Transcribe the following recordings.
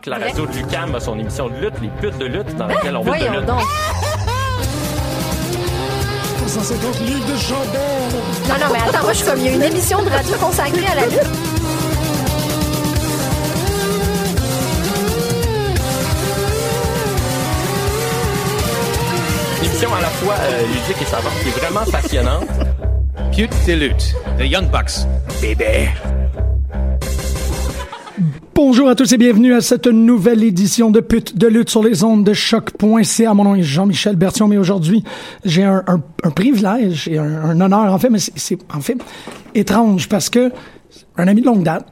Choc, la radio de Lucam a son émission de lutte, les putes de lutte, dans laquelle on parle de lutte. donc. 150 livres de chandelle. Non, non, mais attends, moi, je suis comme, il y a une émission de radio consacrée à la lutte. Une émission à la fois euh, ludique et savante qui est vraiment passionnante. Pute de lutte, The Young Bucks. Bébé. Bonjour à tous et bienvenue à cette nouvelle édition de Pute de lutte sur les ondes de choc.ca. Mon nom est Jean-Michel Bertion, mais aujourd'hui, j'ai un, privilège et un, honneur, en fait, mais c'est- en fait étrange parce que un ami de longue date,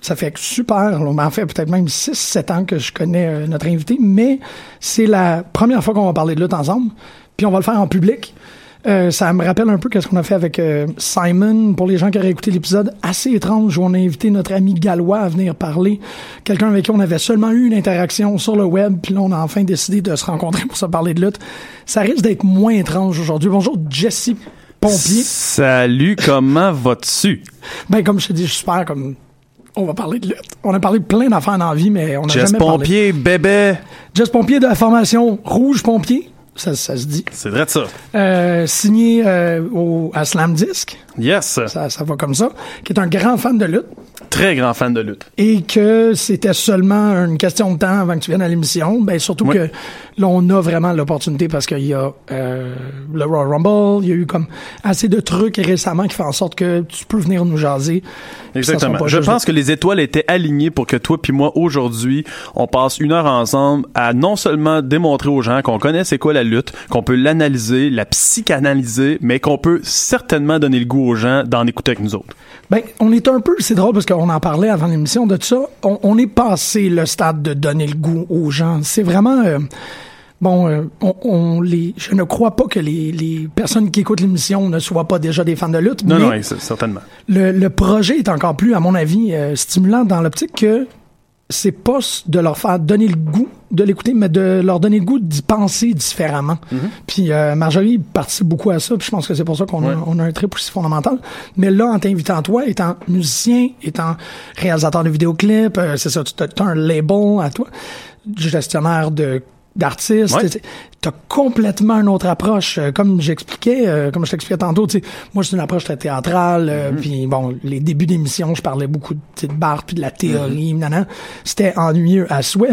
ça fait super long, en fait peut-être même 6-7 ans que je connais euh, notre invité, mais c'est la première fois qu'on va parler de lutte ensemble, puis on va le faire en public. Euh, ça me rappelle un peu qu'est-ce qu'on a fait avec euh, Simon pour les gens qui auraient écouté l'épisode assez étrange où on a invité notre ami gallois à venir parler, quelqu'un avec qui on avait seulement eu une interaction sur le web, puis là on a enfin décidé de se rencontrer pour se parler de lutte. Ça risque d'être moins étrange aujourd'hui. Bonjour Jesse Pompier. Salut, comment vas-tu? Ben comme je te dis, je suis super comme on va parler de lutte. On a parlé de plein d'affaires dans la vie, mais on n'a Jess jamais parlé. Pompier, bébé. Jess Pompier de la formation Rouge Pompier, ça, ça se dit. C'est vrai de ça. Euh, signé euh, au, à Slam Disc, Yes. ça, ça va comme ça, qui est un grand fan de lutte Très grand fan de lutte. et que c'était seulement une question de temps avant que tu viennes à l'émission. Ben surtout Oui. que là on a vraiment l'opportunité parce qu'il y a euh, le Royal Rumble, il y a eu comme assez de trucs récemment qui font en sorte que tu peux venir nous jaser. Exactement. Je pense que les étoiles étaient alignées pour que toi puis moi aujourd'hui, on passe une heure ensemble à non seulement démontrer aux gens qu'on connaît c'est quoi la lutte, qu'on peut l'analyser, la psychanalyser, mais qu'on peut certainement donner le goût aux gens d'en écouter avec nous autres. Ben, on est un peu, c'est drôle parce qu'on en parlait avant l'émission de ça. On, on est passé le stade de donner le goût aux gens. C'est vraiment, euh, bon, euh, on, on les, je ne crois pas que les, les personnes qui écoutent l'émission ne soient pas déjà des fans de lutte. Non, mais non, certainement. le, le projet est encore plus, à mon avis, euh, stimulant dans l'optique que c'est pas de leur faire donner le goût de l'écouter, mais de leur donner le goût d'y penser différemment. Puis euh, Marjorie participe beaucoup à ça, puis je pense que c'est pour ça qu'on Ouais. a, on a un trip aussi fondamental. Mais là, en t'invitant toi, étant musicien, étant réalisateur de vidéoclips, euh, c'est ça, tu as un label à toi, gestionnaire de d'artistes, Ouais. tu as complètement une autre approche. Euh, Comme j'expliquais, euh, comme je t'expliquais tantôt, moi c'est une approche très théâtrale. euh, Puis bon, les débuts d'émission, je parlais beaucoup de, Barthes puis de la théorie, nanana. C'était ennuyeux à souhait.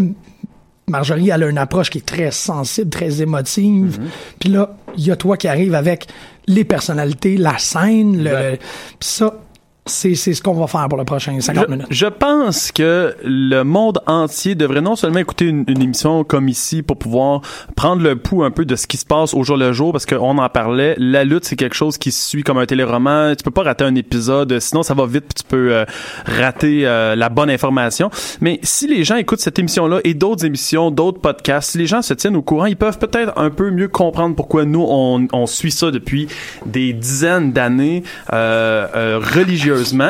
Marjorie, elle a une approche qui est très sensible, très émotive. Puis là, il y a toi qui arrive avec les personnalités, la scène, le, puis ça, c'est ce qu'on va faire pour le prochain 50 Je, minutes. je pense que le monde entier devrait non seulement écouter une, une émission comme ici pour pouvoir prendre le pouls un peu de ce qui se passe au jour le jour, parce qu'on en parlait, la lutte c'est quelque chose qui se suit comme un téléroman, tu peux pas rater un épisode, sinon ça va vite puis tu peux euh, rater euh, la bonne information. Mais si les gens écoutent cette émission-là et d'autres émissions, d'autres podcasts, si les gens se tiennent au courant, ils peuvent peut-être un peu mieux comprendre pourquoi nous on, on suit ça depuis des dizaines d'années euh, euh,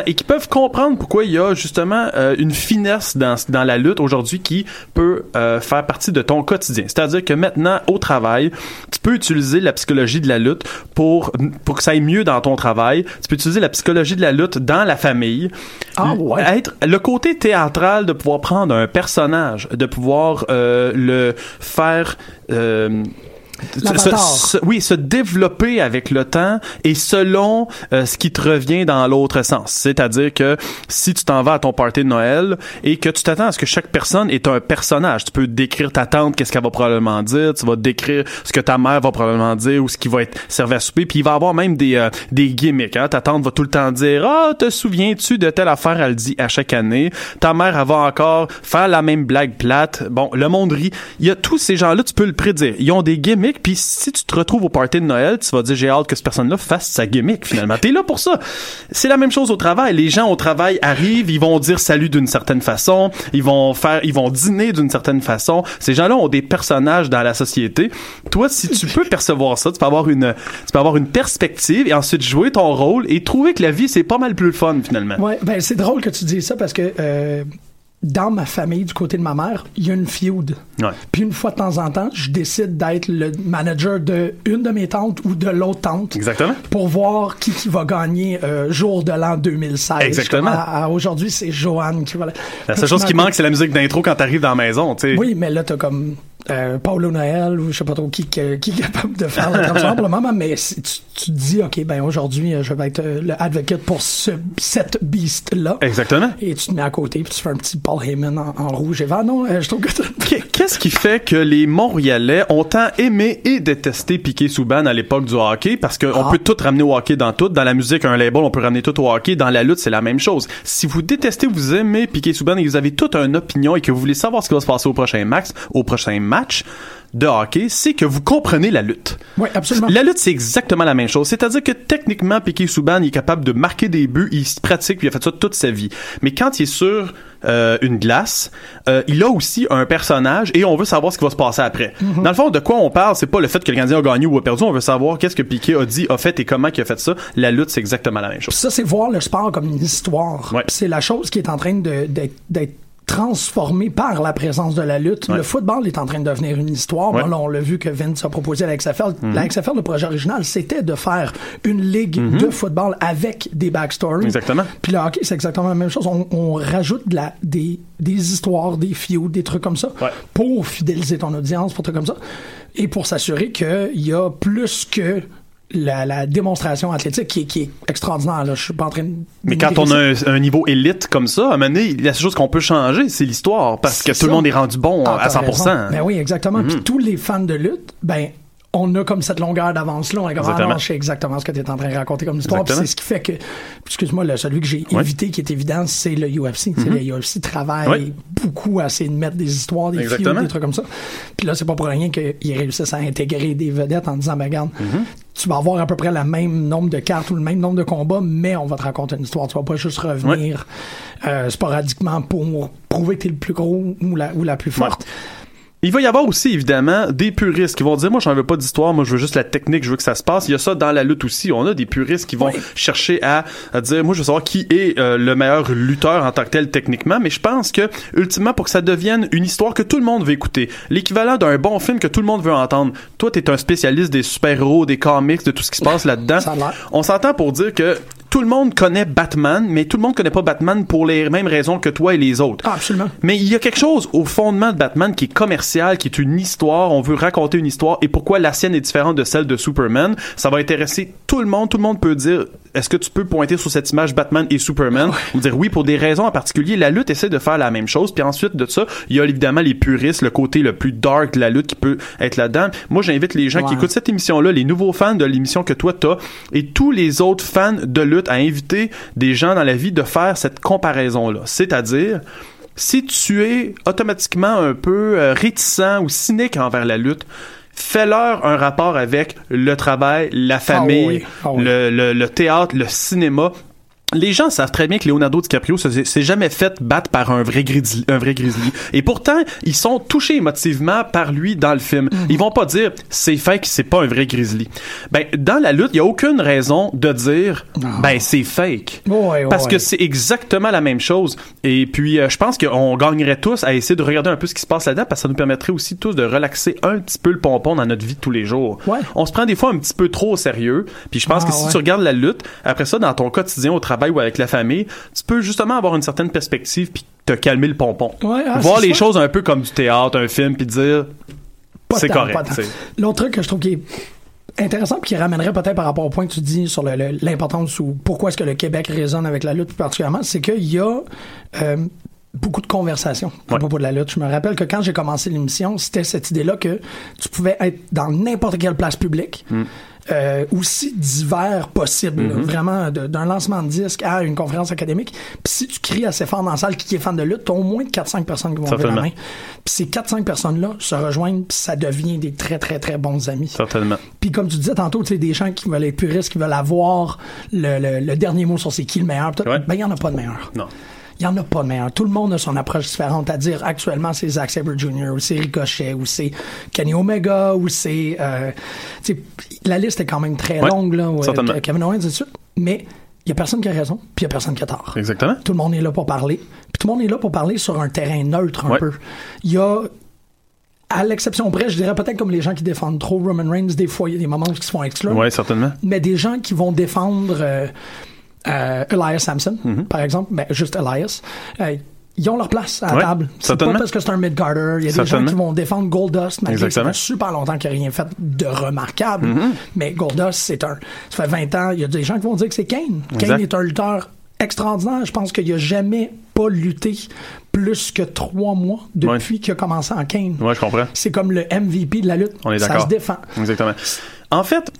et qui peuvent comprendre pourquoi il y a justement euh, une finesse dans, dans la lutte aujourd'hui qui peut euh, faire partie de ton quotidien. C'est-à-dire que maintenant, au travail, tu peux utiliser la psychologie de la lutte pour, pour que ça aille mieux dans ton travail. Tu peux utiliser la psychologie de la lutte dans la famille. Ah ouais. Être le côté théâtral de pouvoir prendre un personnage, de pouvoir euh, le faire... euh. Se- se- oui, se développer avec le temps et selon euh, ce qui te revient dans l'autre sens. C'est-à-dire que si tu t'en vas à ton party de Noël et que tu t'attends à ce que chaque personne est un personnage, tu peux décrire ta tante, qu'est-ce qu'elle va probablement dire, tu vas décrire ce que ta mère va probablement dire ou ce qui va être servi à souper, puis il va y avoir même des, euh, des gimmicks. Hein? Ta tante va tout le temps dire « Ah, te souviens-tu de telle affaire? » Elle le dit à chaque année. Ta mère, elle va encore faire la même blague plate. Bon, le monde rit. Il y a tous ces gens-là, tu peux le prédire. Ils ont des gimmicks, puis si tu te retrouves au party de Noël, tu vas dire j'ai hâte que cette personne-là fasse sa gimmick finalement. T'es là pour ça. C'est la même chose au travail. Les gens au travail arrivent, ils vont dire salut d'une certaine façon, ils vont faire, ils vont dîner d'une certaine façon. Ces gens-là ont des personnages dans la société. Toi, si tu peux percevoir ça, tu peux avoir une, tu avoir une perspective et ensuite jouer ton rôle et trouver que la vie c'est pas mal plus fun finalement. Ouais, ben c'est drôle que tu dises ça parce que euh, dans ma famille, du côté de ma mère, il y a une feud. Ouais. Puis une fois de temps en temps, je décide d'être le manager de une de mes tantes ou de l'autre tante. Exactement. Pour voir qui, qui va gagner euh, jour de l'an 2016. Exactement. Aujourd'hui, c'est Joanne qui va. La seule chose qui manque, c'est la musique d'intro quand t'arrives dans la maison, tu sais. Oui, mais là, t'as comme euh, Paulo Noël ou je sais pas trop qui, que- qui est capable de faire la traduction pour le moment, mais si tu, tu te dis, OK, ben aujourd'hui, euh, je vais être euh, le advocate pour ce, cette beast-là. Exactement. Et tu te mets à côté, puis tu fais un petit Paul Heyman en, en rouge et vert. Non, je trouve que Qu'est-ce qui fait que les Montréalais ont tant aimé et détesté Piqué Souban à l'époque du hockey? Parce qu'on Ah. peut tout ramener au hockey dans tout. Dans la musique, un label, on peut ramener tout au hockey. Dans la lutte, c'est la même chose. Si vous détestez, vous aimez Piqué Souban et vous avez toute une opinion et que vous voulez savoir ce qui va se passer au prochain max, au prochain match de hockey, c'est que vous comprenez la lutte. Oui, absolument. La lutte, c'est exactement la même chose. C'est-à-dire que techniquement, Piqué Souban il est capable de marquer des buts, il se pratique, puis il a fait ça toute sa vie. Mais quand il est sur euh, une glace, euh, il a aussi un personnage et on veut savoir ce qui va se passer après. Mhm. Dans le fond, de quoi on parle, c'est pas le fait que le Canadien a gagné ou a perdu, on veut savoir qu'est-ce que Piqué a dit, a fait et comment il a fait ça. La lutte, c'est exactement la même chose. Ça, c'est voir le sport comme une histoire. Ouais. C'est la chose qui est en train d'être d'être transformée par la présence de la lutte. Ouais. Le football est en train de devenir une histoire. Ouais. Bon, là, on l'a vu que Vince a proposé à la XFL. La XFL, le projet original, c'était de faire une ligue de football avec des backstories. Exactement. Puis le hockey, c'est exactement la même chose. On, on rajoute de la, des, des histoires, des feuds, des trucs comme ça Ouais. pour fidéliser ton audience, pour trucs comme ça. Et pour s'assurer qu'il y a plus que la, la démonstration athlétique qui est, qui est extraordinaire. Là. Je suis pas en train de. Mais quand on a un, un niveau élite comme ça, à un moment donné, la seule chose qu'on peut changer, c'est l'histoire. Parce que tout le monde est rendu bon Ah, à t'as 100%. raison. Ben oui, exactement. Puis tous les fans de lutte, ben on a comme cette longueur d'avance-là. On est comme, ah Exactement. non, je sais exactement ce que tu es en train de raconter comme histoire. C'est ce qui fait que, excuse-moi, le- celui que j'ai Ouais. évité qui est évident, c'est le UFC. Le UFC travaille Ouais. beaucoup à essayer de mettre des histoires, des feuds, des trucs comme ça. Puis là, c'est pas pour rien qu'ils réussissent à intégrer des vedettes en disant, ben regarde, tu vas avoir à peu près le même nombre de cartes ou le même nombre de combats, mais on va te raconter une histoire. Tu vas pas juste revenir euh, sporadiquement pour prouver que t'es le plus gros ou la, ou la plus forte. Il va y avoir aussi, évidemment, des puristes qui vont dire, moi, j'en veux pas d'histoire, moi, je veux juste la technique, je veux que ça se passe. Il y a ça dans la lutte aussi. On a des puristes qui vont Oui. chercher à, à dire, moi, je veux savoir qui est euh, le meilleur lutteur en tant que tel techniquement, mais je pense que, ultimement, pour que ça devienne une histoire que tout le monde veut écouter, l'équivalent d'un bon film que tout le monde veut entendre. Toi, t'es un spécialiste des super-héros, des comics, de tout ce qui se passe là-dedans. On s'entend pour dire que tout le monde connaît Batman, mais tout le monde connaît pas Batman pour les mêmes raisons que toi et les autres. Ah, absolument. Mais il y a quelque chose au fondement de Batman qui est commercial, qui est une histoire. On veut raconter une histoire. Et pourquoi la sienne est différente de celle de Superman? Ça va intéresser tout le monde. Tout le monde peut dire est-ce que tu peux pointer sur cette image Batman et Superman? Ou dire oui pour des raisons en particulier. La lutte essaie de faire la même chose. Puis ensuite de ça, il y a évidemment les puristes, le côté le plus dark de la lutte qui peut être là-dedans. Moi, j'invite les gens qui écoutent cette émission-là, les nouveaux fans de l'émission que toi t'as, et tous les autres fans de lutte à inviter des gens dans la vie de faire cette comparaison-là. C'est-à-dire si tu es automatiquement un peu euh, réticent ou cynique envers la lutte, fais-leur un rapport avec le travail, la famille, oui. Ah oui. Le, le- le théâtre, le cinéma. Les gens savent très bien que Leonardo DiCaprio se- s'est jamais fait battre par un vrai grizzly, un vrai grizzly. Et pourtant, ils sont touchés émotivement par lui dans le film. Mhm. Ils vont pas dire c'est fake, c'est pas un vrai grizzly. Ben dans la lutte, il y a aucune raison de dire ben c'est fake. Ouais, ouais, Parce que c'est exactement la même chose. Et puis, euh, je pense qu'on gagnerait tous à essayer de regarder un peu ce qui se passe là-dedans parce que ça nous permettrait aussi tous de relaxer un petit peu le pompon dans notre vie de tous les jours. Ouais. On se prend des fois un petit peu trop au sérieux. Puis je pense Ah, que si tu regardes la lutte, après ça, dans ton quotidien au travail ou avec la famille, tu peux justement avoir une certaine perspective puis te calmer le pompon. Ouais, ah, Voir les ça. choses un peu comme du théâtre, un film, puis dire c'est correct. L'autre truc que je trouve qui est intéressant puis qui ramènerait peut-être par rapport au point que tu dis sur l'importance ou pourquoi est-ce que le Québec résonne avec la lutte plus particulièrement, c'est qu'il y a euh, beaucoup de conversations à Ouais. propos de la lutte. Je me rappelle que quand j'ai commencé l'émission, c'était cette idée-là que tu pouvais être dans n'importe quelle place publique. Mm. Euh, aussi divers possible, là. vraiment d'un lancement de disque à une conférence académique. Puis si tu cries assez fort dans la salle qui est fan de lutte, t'as au moins 4-5 personnes qui vont lever la main. Puis ces 4-5 personnes-là se rejoignent, puis ça devient des très, très, très bons amis. Certainement. Puis comme tu disais tantôt, tu sais, des gens qui veulent être puristes, qui veulent avoir le, le- le dernier mot sur c'est qui le meilleur, tout. Ouais. ben il y en a pas de meilleur. Non. Il y en a pas de meilleur. Tout le monde a son approche différente à dire. Actuellement, c'est Zack Sabre Jr. ou c'est Ricochet ou c'est Kenny Omega ou c'est... euh, la liste est quand même très Ouais, longue, là. Kevin Owens et tout. Mais il y a personne qui a raison, puis il y a personne qui a tort. Exactement. Tout le monde est là pour parler. Puis tout le monde est là pour parler sur un terrain neutre un Ouais. peu. Il y a, à l'exception près, je dirais peut-être comme les gens qui défendent trop Roman Reigns, des fois, il y a des moments où ils se font exclure. Ouais, certainement. Mais des gens qui vont défendre euh, euh, Elias Sampson, Mm-hmm. par exemple, ben, juste Elias, euh, ils ont leur place à la Ouais, table. C'est pas parce que c'est un mid-garder. Il y a des gens qui vont défendre Goldust, malgré que ça fait super longtemps qu'il n'a rien fait de remarquable. Mm-hmm. Mais Goldust, c'est un... Ça fait 20 ans, il y a des gens qui vont dire que c'est Kane. Exact. Kane est un lutteur extraordinaire. Je pense qu'il a jamais pas lutté plus que trois mois depuis qu'il a commencé en Kane. Ouais, je comprends. C'est comme le MVP de la lutte. On est Ça d'accord. se défend. Exactement. En fait,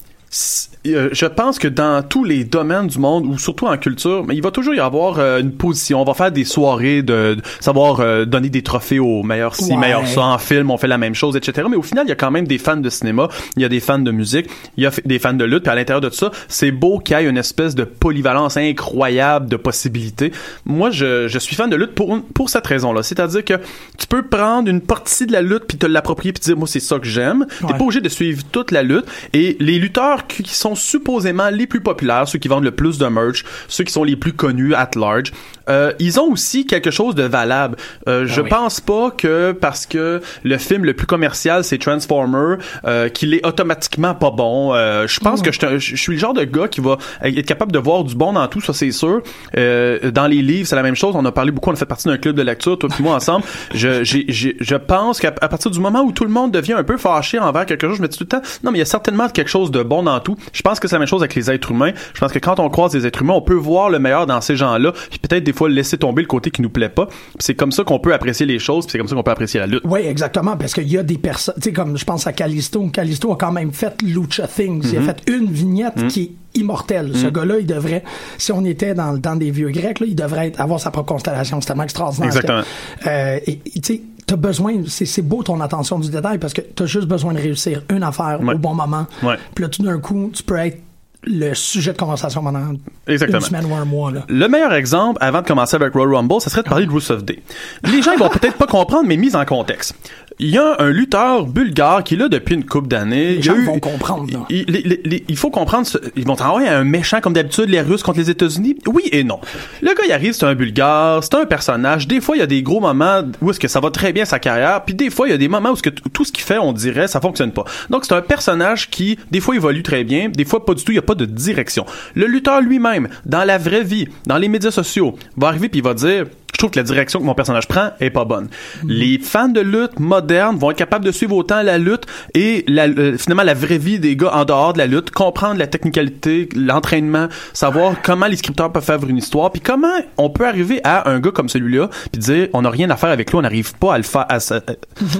je pense que dans tous les domaines du monde, ou surtout en culture, mais il va toujours y avoir euh, une position. On va faire des soirées de, de savoir euh, donner des trophées aux meilleurs ci, Ouais. meilleurs ça. En film, on fait la même chose, etc. Mais au final, il y a quand même des fans de cinéma, il y a des fans de musique, il y a des fans de lutte. Puis à l'intérieur de tout ça, c'est beau qu'il y ait une espèce de polyvalence incroyable de possibilités. Moi, je, je suis fan de lutte pour, pour cette raison-là. C'est-à-dire que tu peux prendre une partie de la lutte puis te l'approprier puis te dire, moi, c'est ça que j'aime. T'es Ouais. pas obligé de suivre toute la lutte. Et les lutteurs qui sont supposément les plus populaires, ceux qui vendent le plus de merch, ceux qui sont les plus connus at large, euh, ils ont aussi quelque chose de valable. Euh, je oui. pense pas que parce que le film le plus commercial c'est Transformer, euh, qu'il est automatiquement pas bon. Je pense que je suis je le genre de gars qui va être capable de voir du bon dans tout, ça c'est sûr. Dans les livres, c'est la même chose. On a parlé beaucoup, on a fait partie d'un club de lecture, toi et moi ensemble. Je, je pense qu'à partir du moment où tout le monde devient un peu fâché envers quelque chose, je me dis tout le temps, non mais il y a certainement quelque chose de bon dans tout. Je pense que c'est la même chose avec les êtres humains. Je pense que quand on croise des êtres humains, on peut voir le meilleur dans ces gens-là, puis peut-être des fois laisser tomber le côté qui nous plaît pas. C'est comme ça qu'on peut apprécier les choses, c'est comme ça qu'on peut apprécier la lutte. Oui, exactement, parce qu'il y a des personnes, tu sais, comme je pense à Callisto. Callisto a quand même fait Lucha Things. Mm-hmm. Il a fait une vignette qui est immortelle. Ce gars-là, il devrait, si on était dans le temps des vieux grecs, là, il devrait avoir sa propre constellation. C'est tellement extraordinaire. Exactement. que, euh, et tu sais, t'as besoin, c'est beau ton attention du détail parce que t'as juste besoin de réussir une affaire Ouais. au bon moment. Ouais. Puis là, tout d'un coup, tu peux être le sujet de conversation pendant Exactement. une semaine ou un mois. Là. Le meilleur exemple, avant de commencer avec Royal Rumble, ça serait de parler de Rusev Day. Les gens ils vont peut-être pas comprendre, mais mise en contexte. Il y a un lutteur bulgare qui est là depuis une couple d'années. Les Il gens eu- vont comprendre, là. Il, faut comprendre, ce- ils vont envoyer un méchant comme d'habitude, les Russes contre les États-Unis. Oui et non. Le gars, il arrive, c'est un bulgare, c'est un personnage. Des fois, il y a des gros moments où est-ce que ça va très bien sa carrière, puis des fois, il y a des moments où est-ce que tout ce qu'il fait, on dirait, ça fonctionne pas. Donc, c'est un personnage qui, des fois, évolue très bien, des fois, pas du tout, il y a pas de direction. Le lutteur lui-même, dans la vraie vie, dans les médias sociaux, va arriver puis il va dire, je trouve que la direction que mon personnage prend est pas bonne. Les fans de lutte modernes vont être capables de suivre autant la lutte et la, euh, finalement la vraie vie des gars en dehors de la lutte, comprendre la technicalité, l'entraînement, savoir comment les scripteurs peuvent faire une histoire, puis comment on peut arriver à un gars comme celui-là, puis dire on n'a rien à faire avec lui, on n'arrive pas à le faire, à, se-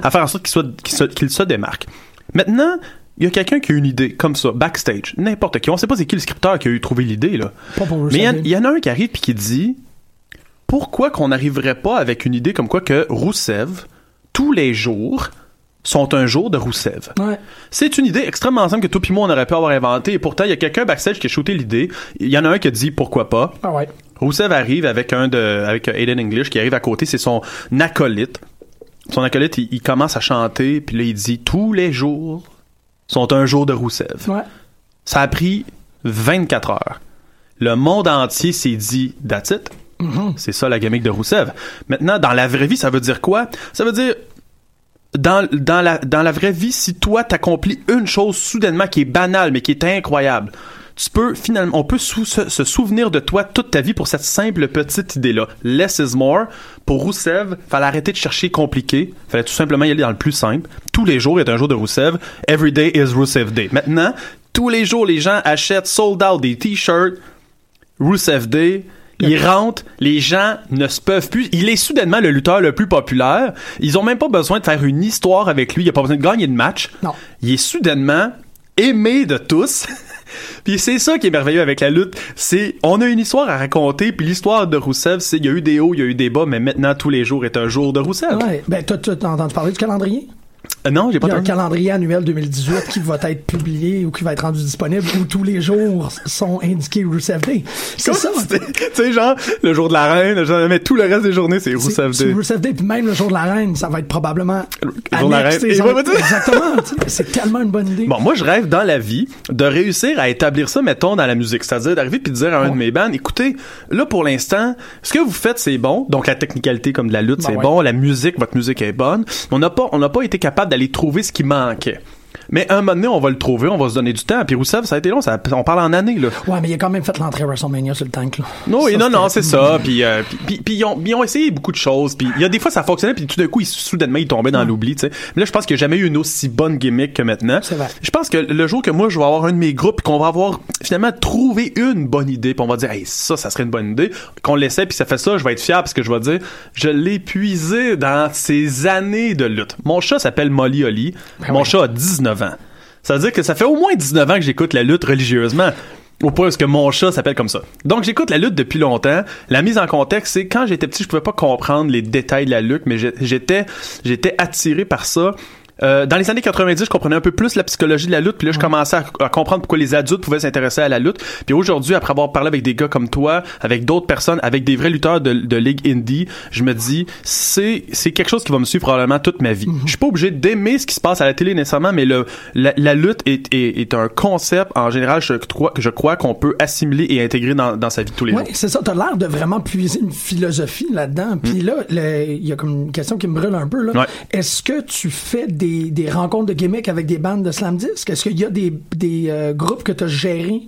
à faire en sorte qu'il soit qu'il se, démarque. Maintenant. Il y a quelqu'un qui a une idée comme ça, backstage, n'importe qui. On sait pas c'est qui le scripteur qui a eu trouvé l'idée là. Pas pour Mais y il y, en a un qui arrive puis qui dit pourquoi qu'on n'arriverait pas avec une idée comme quoi que Roussev, tous les jours, sont un jour de Roussev. Ouais. C'est une idée extrêmement simple que moi on aurait pu avoir inventée et pourtant il y a quelqu'un backstage qui a shooté l'idée. Il y en a un qui a dit pourquoi pas. Ah ouais. Roussev arrive avec un de avec Aiden English qui arrive à côté, c'est son acolyte. Son acolyte, il, il commence à chanter puis là il dit tous les jours sont un jour de Roussev. Ouais. Ça a pris 24 heures. Le monde entier s'est dit That's it. C'est ça la gimmick de Roussev. Maintenant, dans la vraie vie, ça veut dire quoi? Ça veut dire dans, dans, la, dans la vraie vie, si toi t'accomplis une chose soudainement qui est banale mais qui est incroyable, tu peux finalement, on peut se souvenir de toi toute ta vie pour cette simple petite idée-là. Less is more. Pour Roussev, fallait arrêter de chercher compliqué. Fallait tout simplement y aller dans le plus simple. Tous les jours est un jour de Roussev. Every day is Roussev Day. Maintenant, tous les jours, les gens achètent sold out des t-shirts. Roussev Day. Il rentre, les gens ne se peuvent plus. Il est soudainement le lutteur le plus populaire. Ils ont même pas besoin de faire une histoire avec lui. Il a pas besoin de gagner de match. Non. Il est soudainement aimé de tous. puis c'est ça qui est merveilleux avec la lutte. C'est, on a une histoire à raconter. Puis l'histoire de Roussev, c'est, il y a eu des hauts, il y a eu des bas, mais maintenant tous les jours est un jour de Roussev. Ouais. Ben, toi, tu as entendu parler du calendrier? Euh, non, j'ai pas Il y a un calendrier annuel 2018 qui va être publié ou qui va être rendu disponible où tous les jours sont indiqués Rusev Day. C'est ça. Tu sais, genre, le jour de la reine, le jour- mais tout le reste des journées, c'est Rousseff c'est Day. Rusev Day, puis même le jour de la reine, ça va être probablement. Le jour de la reine. Et Exactement. C'est tellement une bonne idée. Bon, moi, je rêve dans la vie de réussir à établir ça, mettons, dans la musique. C'est-à-dire d'arriver puis de dire à un de mes bands, écoutez, là, pour l'instant, ce que vous faites, c'est bon. Donc, la technicalité comme de la lutte, Ben c'est ouais. bon. La musique, votre musique est bonne. On n'a pas, on n'a pas été capable d'aller trouver ce qui manquait. Mais un moment donné, on va le trouver, on va se donner du temps. Puis Rousseff, ça a été long, ça, on parle en années, là. Ouais, mais il a quand même fait l'entrée à WrestleMania sur le tank, là. Non, Ça, non, non, c'est ça. Puis, euh, puis, puis- puis ils, ont, ils ont essayé beaucoup de choses. Puis il y a des fois ça fonctionnait, puis tout d'un coup, ils, soudainement, ils tombaient dans l'oubli. tu sais. Mais là, je pense qu'il n'y a jamais eu une aussi bonne gimmick que maintenant. C'est vrai. Je pense que le jour que moi, je vais avoir un de mes groupes, puis qu'on va avoir finalement trouvé une bonne idée, puis on va dire, hey, ça, ça serait une bonne idée, qu'on l'essaie, puis ça fait ça, je vais être fier parce que je vais dire, je l'ai puisé dans ces années de lutte. Mon chat s'appelle Molly Holly. Ben Mon chat a 19 Ça veut dire que ça fait au moins 19 ans que j'écoute la lutte religieusement. Au point où que mon chat s'appelle comme ça. Donc j'écoute la lutte depuis longtemps. La mise en contexte, c'est quand j'étais petit, je pouvais pas comprendre les détails de la lutte, mais j'étais j'étais attiré par ça. Euh, dans les années 90, je comprenais un peu plus la psychologie de la lutte, puis là, je commençais à, à comprendre pourquoi les adultes pouvaient s'intéresser à la lutte. Puis aujourd'hui, après avoir parlé avec des gars comme toi, avec d'autres personnes, avec des vrais lutteurs de, de ligue indie, je me dis, c'est c'est quelque chose qui va me suivre probablement toute ma vie. Je suis pas obligé d'aimer ce qui se passe à la télé nécessairement, mais le la, la lutte est, est, est un concept en général, je crois, je crois qu'on peut assimiler et intégrer dans, dans sa vie de tous les Oui, jours. c'est ça. T'as l'air de vraiment puiser une philosophie là-dedans. Puis là, le- il y a comme une question qui me brûle un peu. là. Mm. Ouais. Est-ce que tu fais des, des rencontres de gimmicks avec des bandes de slam disc? Est-ce qu'il y a des, euh, groupes que tu as gérés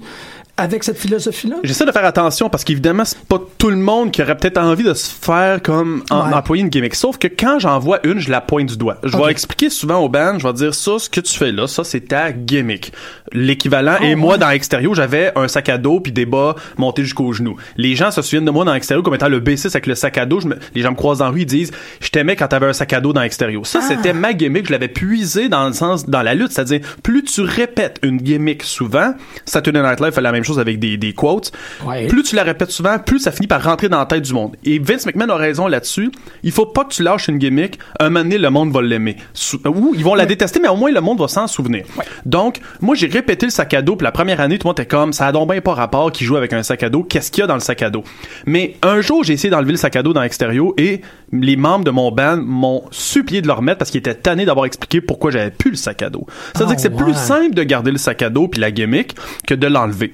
avec cette philosophie-là? J'essaie de faire attention parce qu'évidemment, c'est pas tout le monde qui aurait peut-être envie de se faire comme en, Ouais. employer une gimmick. Sauf que quand j'en vois une, je la pointe du doigt. Je Ok. vais expliquer souvent au band, je vais dire ça, ce que tu fais là, ça c'est ta gimmick. L'équivalent. Oh, et moi, dans Extérieur, j'avais un sac à dos puis des bas montés jusqu'au genou. Les gens se souviennent de moi dans Extérieur comme étant le B6 avec le sac à dos. Me- les gens me croisent dans la rue, ils disent, je t'aimais quand t'avais un sac à dos dans Extérieur. Ça, Ah. c'était ma gimmick. Je l'avais puisé dans le sens, dans la lutte. C'est-à-dire, plus tu répètes une gimmick souvent, Saturday Night Live fait la même chose avec des, des quotes. Ouais. Plus tu la répètes souvent, plus ça finit par rentrer dans la tête du monde. Et Vince McMahon a raison là-dessus. Il faut pas que tu lâches une gimmick. Un moment donné, le monde va l'aimer. Ou ils vont la détester, mais au moins le monde va s'en souvenir. Donc, moi, j'ai répété le sac à dos. Puis la première année, tout le monde était comme, ça a donc bien pas rapport qui joue avec un sac à dos. Qu'est-ce qu'il y a dans le sac à dos? Mais un jour, j'ai essayé d'enlever le sac à dos dans l'extérieur et les membres de mon band m'ont supplié de le remettre parce qu'ils étaient tannés d'avoir expliqué pourquoi j'avais plus le sac à dos. C'est-à-dire Ah, que c'est ouais. plus simple de garder le sac à dos puis la gimmick que de l'enlever.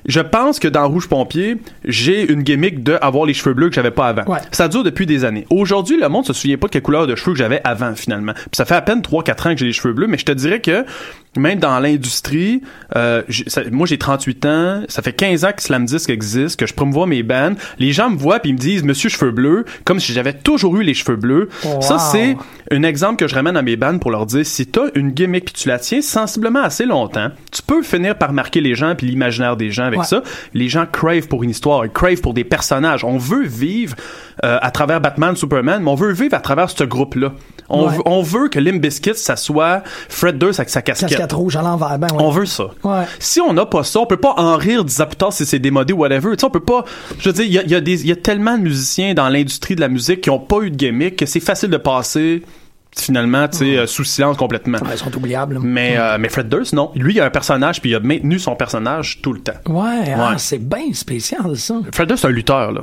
Je pense que dans Rouge Pompier, j'ai une gimmick de avoir les cheveux bleus que j'avais pas avant. Ouais. Ça dure depuis des années. Aujourd'hui, le monde se souvient pas de quelle couleur de cheveux que j'avais avant finalement. Puis ça fait à peine 3-4 ans que j'ai les cheveux bleus, mais je te dirais que même dans l'industrie, euh, ça- moi j'ai 38 ans, ça fait 15 ans que Slam Disc existe, que je promouvois mes bands. Les gens me voient puis ils me disent Monsieur cheveux bleus, comme si j'avais toujours eu les cheveux bleus. Wow. Ça c'est un exemple que je ramène à mes bands pour leur dire si t'as une gimmick puis tu la tiens sensiblement assez longtemps, tu peux finir par marquer les gens puis l'imaginaire des gens avec Ouais. ça. Les gens crave pour une histoire, ils crave pour des personnages. On veut vivre euh, à travers Batman, Superman, mais on veut vivre à travers ce groupe-là. On, Ouais. veut, on veut que Limp Bizkit, ça soit Fred Durst avec sa casquette. Casquette rouge à l'envers. Ben, ouais. On veut ça. Si on n'a pas ça, on peut pas en rire dix ans plus tard si c'est démodé ou whatever. Tu sais, on peut pas. Je veux dire, il y a, y a tellement de musiciens dans l'industrie de la musique qui ont pas eu de gimmick que c'est facile de passer finalement, tu sais, euh, sous silence complètement. Ouais, ils sont oubliables. Mais, euh, mais Fred Durst, non. Lui, il a un personnage, puis il a maintenu son personnage tout le temps. Ouais, ah, c'est bien spécial, ça. Fred Durst, c'est un lutteur, là.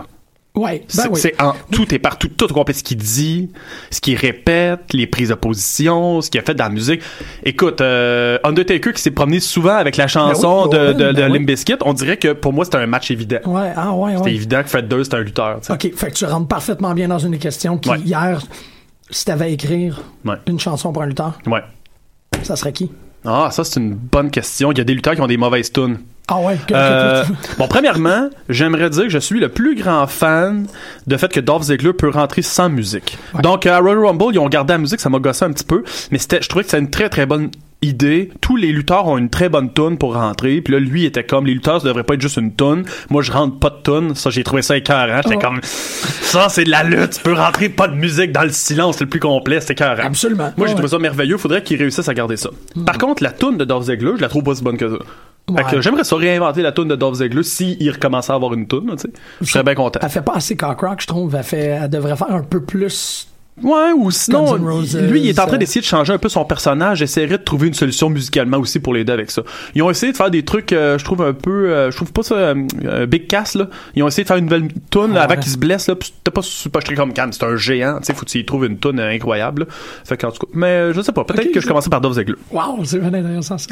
Ouais, ben C'est oui. c'est en tout est partout, tout complet ce qu'il dit, ce qu'il répète, les prises de position, ce qu'il a fait dans la musique. Écoute, euh, Undertaker qui s'est promené souvent avec la chanson Ben oui, de, de, ben oui. On dirait que pour moi c'était un match évident. Ouais, ah ouais, C'est ouais. évident que Fred Durst c'est un lutteur. OK, fait que tu rentres parfaitement bien dans une question qui, hier, si t'avais à écrire Ouais. une chanson pour un lutteur, Ouais. ça serait qui? Ah, ça c'est une bonne question. Il y a des lutteurs qui ont des mauvaises tunes. Ah ouais, que, Euh, que- bon, premièrement, j'aimerais dire que je suis le plus grand fan de fait que Dolph Ziggler peut rentrer sans musique. Ouais. Donc, à Royal Rumble, ils ont gardé la musique, ça m'a gossé un petit peu, mais c'était, je trouvais que c'était une très très bonne idée. Tous les lutteurs ont une très bonne tune pour rentrer, puis là, lui était comme, les lutteurs, ça devrait pas être juste une tune. Moi, je rentre pas de tune. Ça, j'ai trouvé ça écœurant. J'étais Ouais. comme, ça, c'est de la lutte. Tu peux rentrer pas de musique dans le silence, c'est le plus complet. C'était écœurant. Absolument. Moi, j'ai Ouais. trouvé ça merveilleux. Faudrait qu'ils réussissent à garder ça. Par contre, la tune de Dolph Ziggler, je la trouve pas si bonne que ça. Fait que j'aimerais ça réinventer la tune de Dolph Ziggler s'il recommençait à avoir une tune, tu sais. Je serais bien content. Elle fait pas assez cock rock, je trouve. Elle, fait, elle devrait faire un peu plus Ouais, ou sinon, lui, il est en train d'essayer de changer un peu son personnage, essaierait de trouver une solution musicalement aussi pour l'aider avec ça. Ils ont essayé de faire des trucs, euh, je trouve un peu, euh, je trouve pas ça euh, big cass là. Ils ont essayé de faire une nouvelle tune Ah avant ouais. qu'il se blesse là. C'était pas super comme calme, c'est un géant, tu sais, faut qu'il trouve une tune incroyable. là. Fait qu'en tout cas, mais je sais pas, peut-être que je commençais par Dove Ziggler. Wow, c'est vraiment intéressant ça.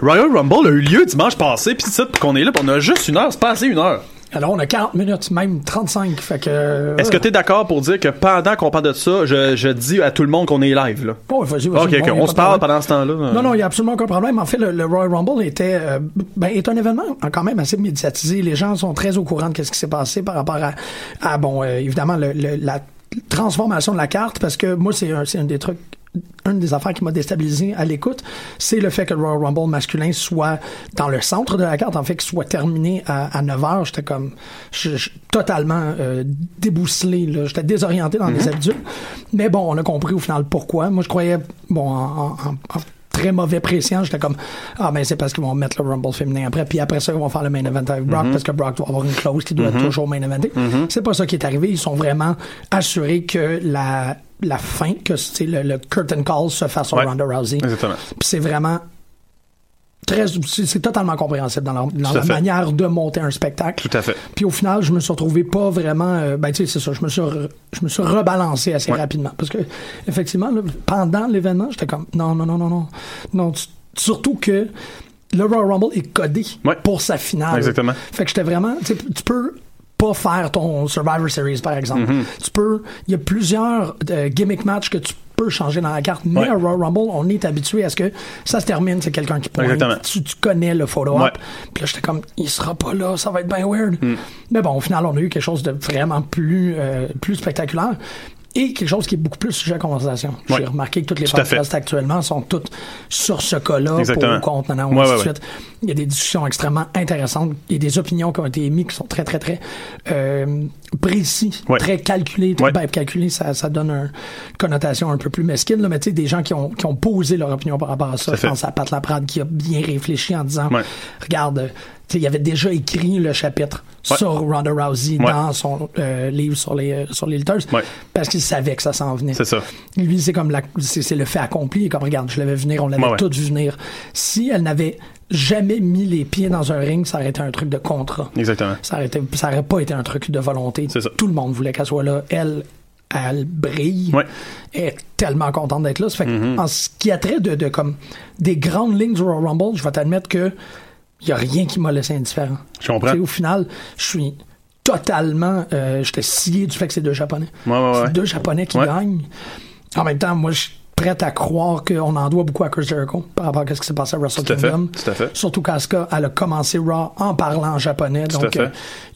Royal Rumble a eu lieu dimanche passé, puis c'est ça qu'on est là, puis on a juste une heure, c'est pas assez une heure. Alors, on a 40 minutes, même 35. Fait que. euh, Est-ce que t'es d'accord pour dire que pendant qu'on parle de ça, je, je dis à tout le monde qu'on est live là? Oh, vas-y, vas-y, Ok, bon, ok, y a on se parle pendant ce temps-là. Non, non, il n'y a absolument aucun problème. En fait, le, le Royal Rumble était, euh, ben, est un événement quand même assez médiatisé. Les gens sont très au courant de ce qui s'est passé par rapport à, à bon, euh, évidemment, le, le- la transformation de la carte, parce que moi, c'est un, c'est un des trucs une des affaires qui m'a déstabilisé à l'écoute, c'est le fait que le Royal Rumble masculin soit dans le centre de la carte, en fait, qu'il soit terminé à, à 9 heures. J'étais comme je, je- totalement euh, débousselé. J'étais désorienté dans mes habitudes. Mais bon, on a compris au final pourquoi. Moi, je croyais, bon, en, en- en- en très mauvais prescient, j'étais comme ah ben c'est parce qu'ils vont mettre le Rumble féminin après puis après ça ils vont faire le main event avec Brock parce que Brock doit avoir une clause qui doit être toujours main eventer. C'est pas ça qui est arrivé, ils sont vraiment assurés que la la fin que c'est le, le curtain call se fasse sur Ouais. Ronda Rousey. Exactement. Puis c'est vraiment très c'est totalement compréhensible dans leur, dans leur manière de monter un spectacle. Tout à fait. Puis au final, je me suis retrouvé pas vraiment. euh, ben, tu sais, c'est ça. Je me suis, re- je me suis rebalancé assez Ouais. rapidement. Parce que, effectivement, là, pendant l'événement, j'étais comme, non, non, non, non, non. non tu- surtout que le Royal Rumble est codé Ouais. pour sa finale. Exactement. Fait que j'étais vraiment. Tu peux pas faire ton Survivor Series, par exemple. Mm-hmm. Tu peux. Il y a plusieurs euh, gimmick matchs que tu peux changer dans la carte. Mais Ouais. à Royal Rumble, on est habitué à ce que ça se termine, c'est quelqu'un qui pointe. Exactement. Tu, tu connais le photo-op. Ouais. Puis là, j'étais comme, il sera pas là, ça va être bien weird. Mm. Mais bon, au final, on a eu quelque chose de vraiment plus, euh, plus spectaculaire. Et quelque chose qui est beaucoup plus sujet à conversation. Ouais. J'ai remarqué que toutes les podcasts actuellement sont toutes sur ce cas-là, pour ou contre, non, ainsi ouais, suite. Il y a des discussions extrêmement intéressantes. Il y a des opinions qui ont été émises qui sont très, très, très euh, précis, très calculés. Très, ben, calculé, ça, ça donne un- une connotation un peu plus mesquine, là, mais tu sais, des gens qui ont, qui ont posé leur opinion par rapport à ça. À Je pense à Pat Laprade qui a bien réfléchi en disant, regarde, il avait déjà écrit le chapitre Ouais. sur Ronda Rousey Ouais. dans son euh, livre sur les, euh, sur les Ouais. parce qu'il savait que ça s'en venait. C'est ça. Lui, c'est comme la, c'est, le fait accompli. Comme regarde, je l'avais venir, on l'avait tout vu venir. Si elle n'avait jamais mis les pieds dans un ring, ça aurait été un truc de contrat. Exactement. Ça aurait, été- ça aurait pas été un truc de volonté. Ça. Tout le monde voulait qu'elle soit là. Elle, elle brille. Ouais. Est tellement contente d'être là. Ça fait que, en ce qui a trait de, de comme des grandes lignes du Royal Rumble, je vais t'admettre que il y a rien qui m'a laissé indifférent. Je comprends. Au final, je suis totalement, euh, j'étais scié du fait que c'est deux Japonais. Ouais, ouais, ouais. C'est deux Japonais qui gagnent. En même temps, moi, je suis prêt à croire qu'on en doit beaucoup à Chris Jericho par rapport à ce qui s'est passé à Wrestle Tout à fait. Kingdom. Tout à fait. Surtout qu'Asuka, elle a commencé Raw en parlant en japonais. Tout donc, euh,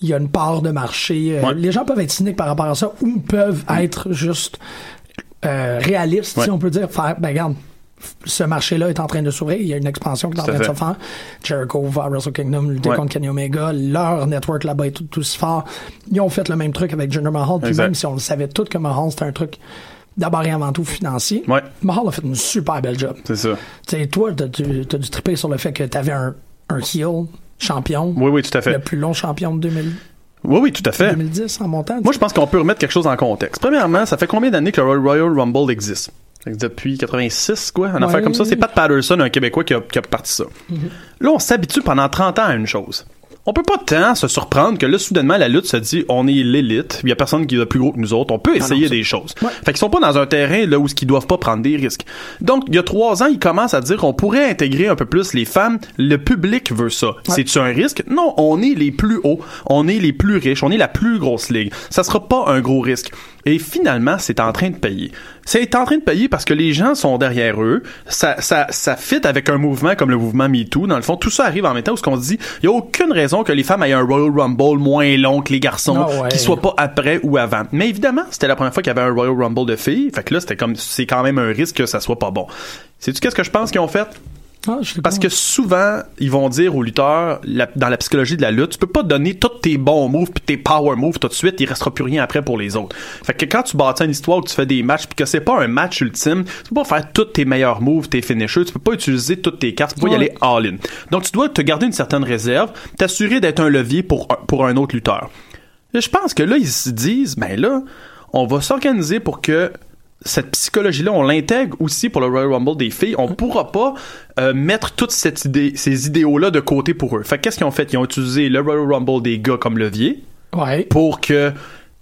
il y a une part de marché. Euh. Les gens peuvent être cyniques par rapport à ça ou peuvent être juste réalistes, si on peut dire. Faire, ben, regarde, ce marché-là est en train de s'ouvrir. Il y a une expansion qui est en train de se faire. Jericho va à Wrestle Kingdom lutter Ouais. contre Kenny Omega. Leur network là-bas est tout, tout aussi fort. Ils ont fait le même truc avec Jinder Mahal. Puis même si on le savait tout que Mahal, c'était un truc d'abord et avant tout financier, Ouais. Mahal a fait une super belle job. C'est ça. Tu sais, toi, t'as dû, t'as dû triper sur le fait que t'avais un, un heel champion. Oui, oui, tout à fait. Le plus long champion de 2000 Oui, oui, tout à fait. 2010 en montant. Moi, je pense qu'on peut remettre quelque chose en contexte. Premièrement, ça fait combien d'années que le Royal Rumble existe? Depuis 86, quoi? Un Ouais. affaire comme ça. C'est Pat Patterson, un Québécois, qui a, qui a parti ça. Là, on s'habitue pendant 30 ans à une chose. On peut pas tant se surprendre que là, soudainement, la lutte se dit, on est l'élite, il y a personne qui est plus gros que nous autres, on peut essayer non, ça- des choses. Ouais. Fait qu'ils sont pas dans un terrain là où ils doivent pas prendre des risques. Donc, il y a trois ans, ils commencent à dire qu'on pourrait intégrer un peu plus les femmes. Le public veut ça. C'est-tu un risque? Non, on est les plus hauts, on est les plus riches, on est la plus grosse ligue. Ça sera pas un gros risque. Et finalement, c'est en train de payer. C'est en train de payer parce que les gens sont derrière eux. Ça, ça, ça fit avec un mouvement comme le mouvement MeToo. Dans le fond, tout ça arrive en même temps où ce qu'on se dit, il y a aucune raison que les femmes aient un Royal Rumble moins long que les garçons, Ah ouais. qui soit pas après ou avant. Mais évidemment, c'était la première fois qu'il y avait un Royal Rumble de filles. Fait que là, c'était comme, c'est quand même un risque que ça soit pas bon. Sais-tu qu'est-ce que je pense qu'ils ont fait? Ah, Parce que souvent, ils vont dire aux lutteurs, la- dans la psychologie de la lutte, tu peux pas donner tous tes bons moves puis tes power moves tout de suite, il restera plus rien après pour les autres. Fait que quand tu bâtis une histoire où tu fais des matchs puis que c'est pas un match ultime, tu peux pas faire tous tes meilleurs moves, tes finishers, tu peux pas utiliser toutes tes cartes, tu peux pas y aller all-in. Donc tu dois te garder une certaine réserve, t'assurer d'être un levier pour un, pour un autre lutteur. Et je pense que là, ils se disent, ben là, on va s'organiser pour que cette psychologie-là, on l'intègre aussi pour le Royal Rumble des filles. On pourra pas euh, mettre toutes cette idée, ces idéaux-là de côté pour eux. Fait qu'est-ce qu'ils ont fait? Ils ont utilisé le Royal Rumble des gars comme levier Ouais. pour que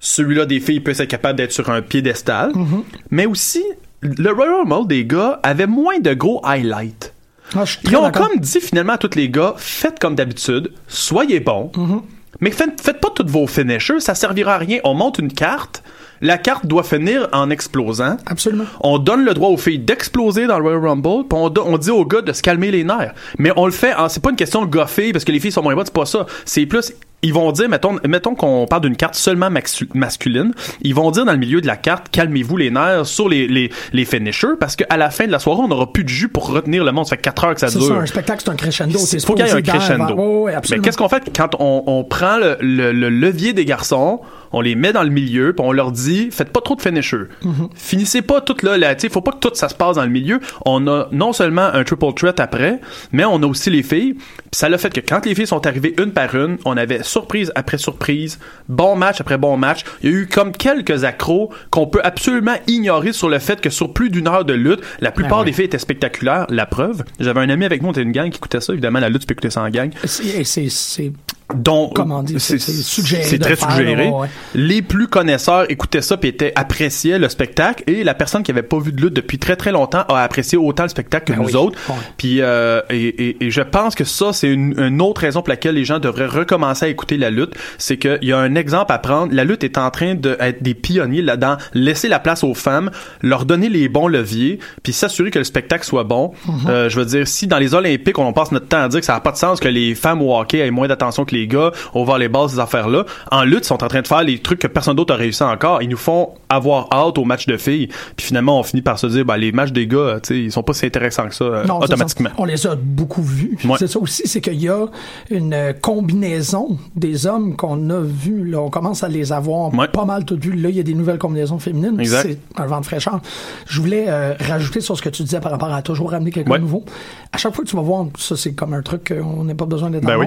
celui-là des filles puisse être capable d'être sur un piédestal. Mm-hmm. Mais aussi, le Royal Rumble des gars avait moins de gros highlights. Ah, Ils ont comme dit finalement à tous les gars, faites comme d'habitude, soyez bons, Mm-hmm. mais faites, faites pas tous vos finishers, ça servira à rien. On monte une carte, la carte doit finir en explosant. Absolument. On donne le droit aux filles d'exploser dans le Royal Rumble, puis on, dit aux gars de se calmer les nerfs. Mais on le fait, c'est pas une question de gars-filles parce que les filles sont moins bonnes, c'est pas ça. C'est plus, ils vont dire, mettons, mettons qu'on parle d'une carte seulement masculine, ils vont dire dans le milieu de la carte, calmez-vous les nerfs sur les, les, les finishers parce qu'à la fin de la soirée, on n'aura plus de jus pour retenir le monde. Ça fait 4 heures que ça C'est dure. ça, un spectacle, c'est un crescendo. Il C'est faut qu'il y ait un crescendo. ouais, ouais, Mais qu'est-ce qu'on fait quand on, on prend le, le- le levier des garçons, on les met dans le milieu, puis on leur dit faites pas trop de finishers. Mm-hmm. Finissez pas tout là, là tu faut pas que tout ça se passe dans le milieu. On a non seulement un triple threat après, mais on a aussi les filles. Puis ça l'a fait que quand les filles sont arrivées une par une, on avait surprise après surprise, bon match après bon match. Il y a eu comme quelques accros qu'on peut absolument ignorer sur le fait que sur plus d'une heure de lutte, la plupart Ben ouais. des filles étaient spectaculaires. La preuve, j'avais un ami avec nous, on était une gang qui écoutait ça. Évidemment, la lutte, tu peux écouter ça en gang c'est dont dire, c'est- suggéré très faire, suggéré. ouais. Les plus connaisseurs écoutaient ça puis étaient appréciaient le spectacle et la personne qui avait pas vu de lutte depuis très très longtemps a apprécié autant le spectacle que Ben nous oui. autres. Ouais. Puis euh, et, et- et je pense que ça c'est une, une autre raison pour laquelle les gens devraient recommencer à écouter la lutte, c'est qu'il y a un exemple à prendre. La lutte est en train d'être des pionniers là-dedans, laisser la place aux femmes, leur donner les bons leviers, puis s'assurer que le spectacle soit bon. Mm-hmm. Euh, je veux dire, si dans les Olympiques on passe notre temps à dire que ça n'a pas de sens que les femmes au hockey aient moins d'attention que les gars, au volleyball ces affaires-là, en lutte ils sont en train de faire les trucs que personne d'autre a réussi encore. Ils nous font avoir hâte aux matchs de filles, puis finalement on finit par se dire, ben les matchs des gars, tu sais, ils sont pas si intéressants que ça euh, Non, automatiquement. ça. On les a beaucoup vus. Ouais. C'est ça aussi, c'est qu'il y a une combinaison des hommes qu'on a vus. Là, on commence à les avoir Ouais. pas mal toutes vues. Là, il y a des nouvelles combinaisons féminines. C'est un vent de fraîcheur. Je voulais euh, rajouter sur ce que tu disais par rapport à toujours ramener quelqu'un Ouais. de nouveau. À chaque fois que tu vas voir, ça c'est comme un truc qu'on n'a pas besoin d'être Ben en oui.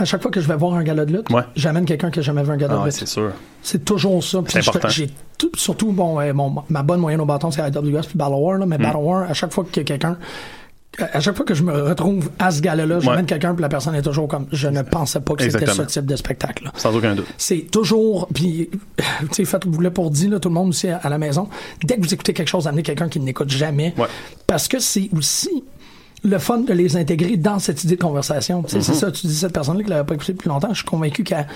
À chaque fois que je vais voir un gala de lutte, Ouais. j'amène quelqu'un qui a jamais vu un gala Ah, de ouais, lutte. c'est sûr. C'est toujours ça. C'est je- important. Tout- surtout bon, euh, mon- ma bonne moyenne au bâton, c'est AWS puis Battle War, là, mais Battle War, à chaque fois qu'il y a quelqu'un, à chaque fois que je me retrouve à ce gala-là, j'amène Ouais. quelqu'un puis la personne est toujours comme, je ne pensais pas que c'était ce type de spectacle-là. Sans aucun doute. C'est toujours, puis, tu sais, faites-vous le pour dire, là, tout le monde aussi à, à la maison, dès que vous écoutez quelque chose, amenez quelqu'un qui n'écoute jamais, Ouais. parce que c'est aussi le fun de les intégrer dans cette idée de conversation. C'est ça, tu dis cette personne-là qui l'avait pas écouté depuis longtemps, je suis convaincu qu'elle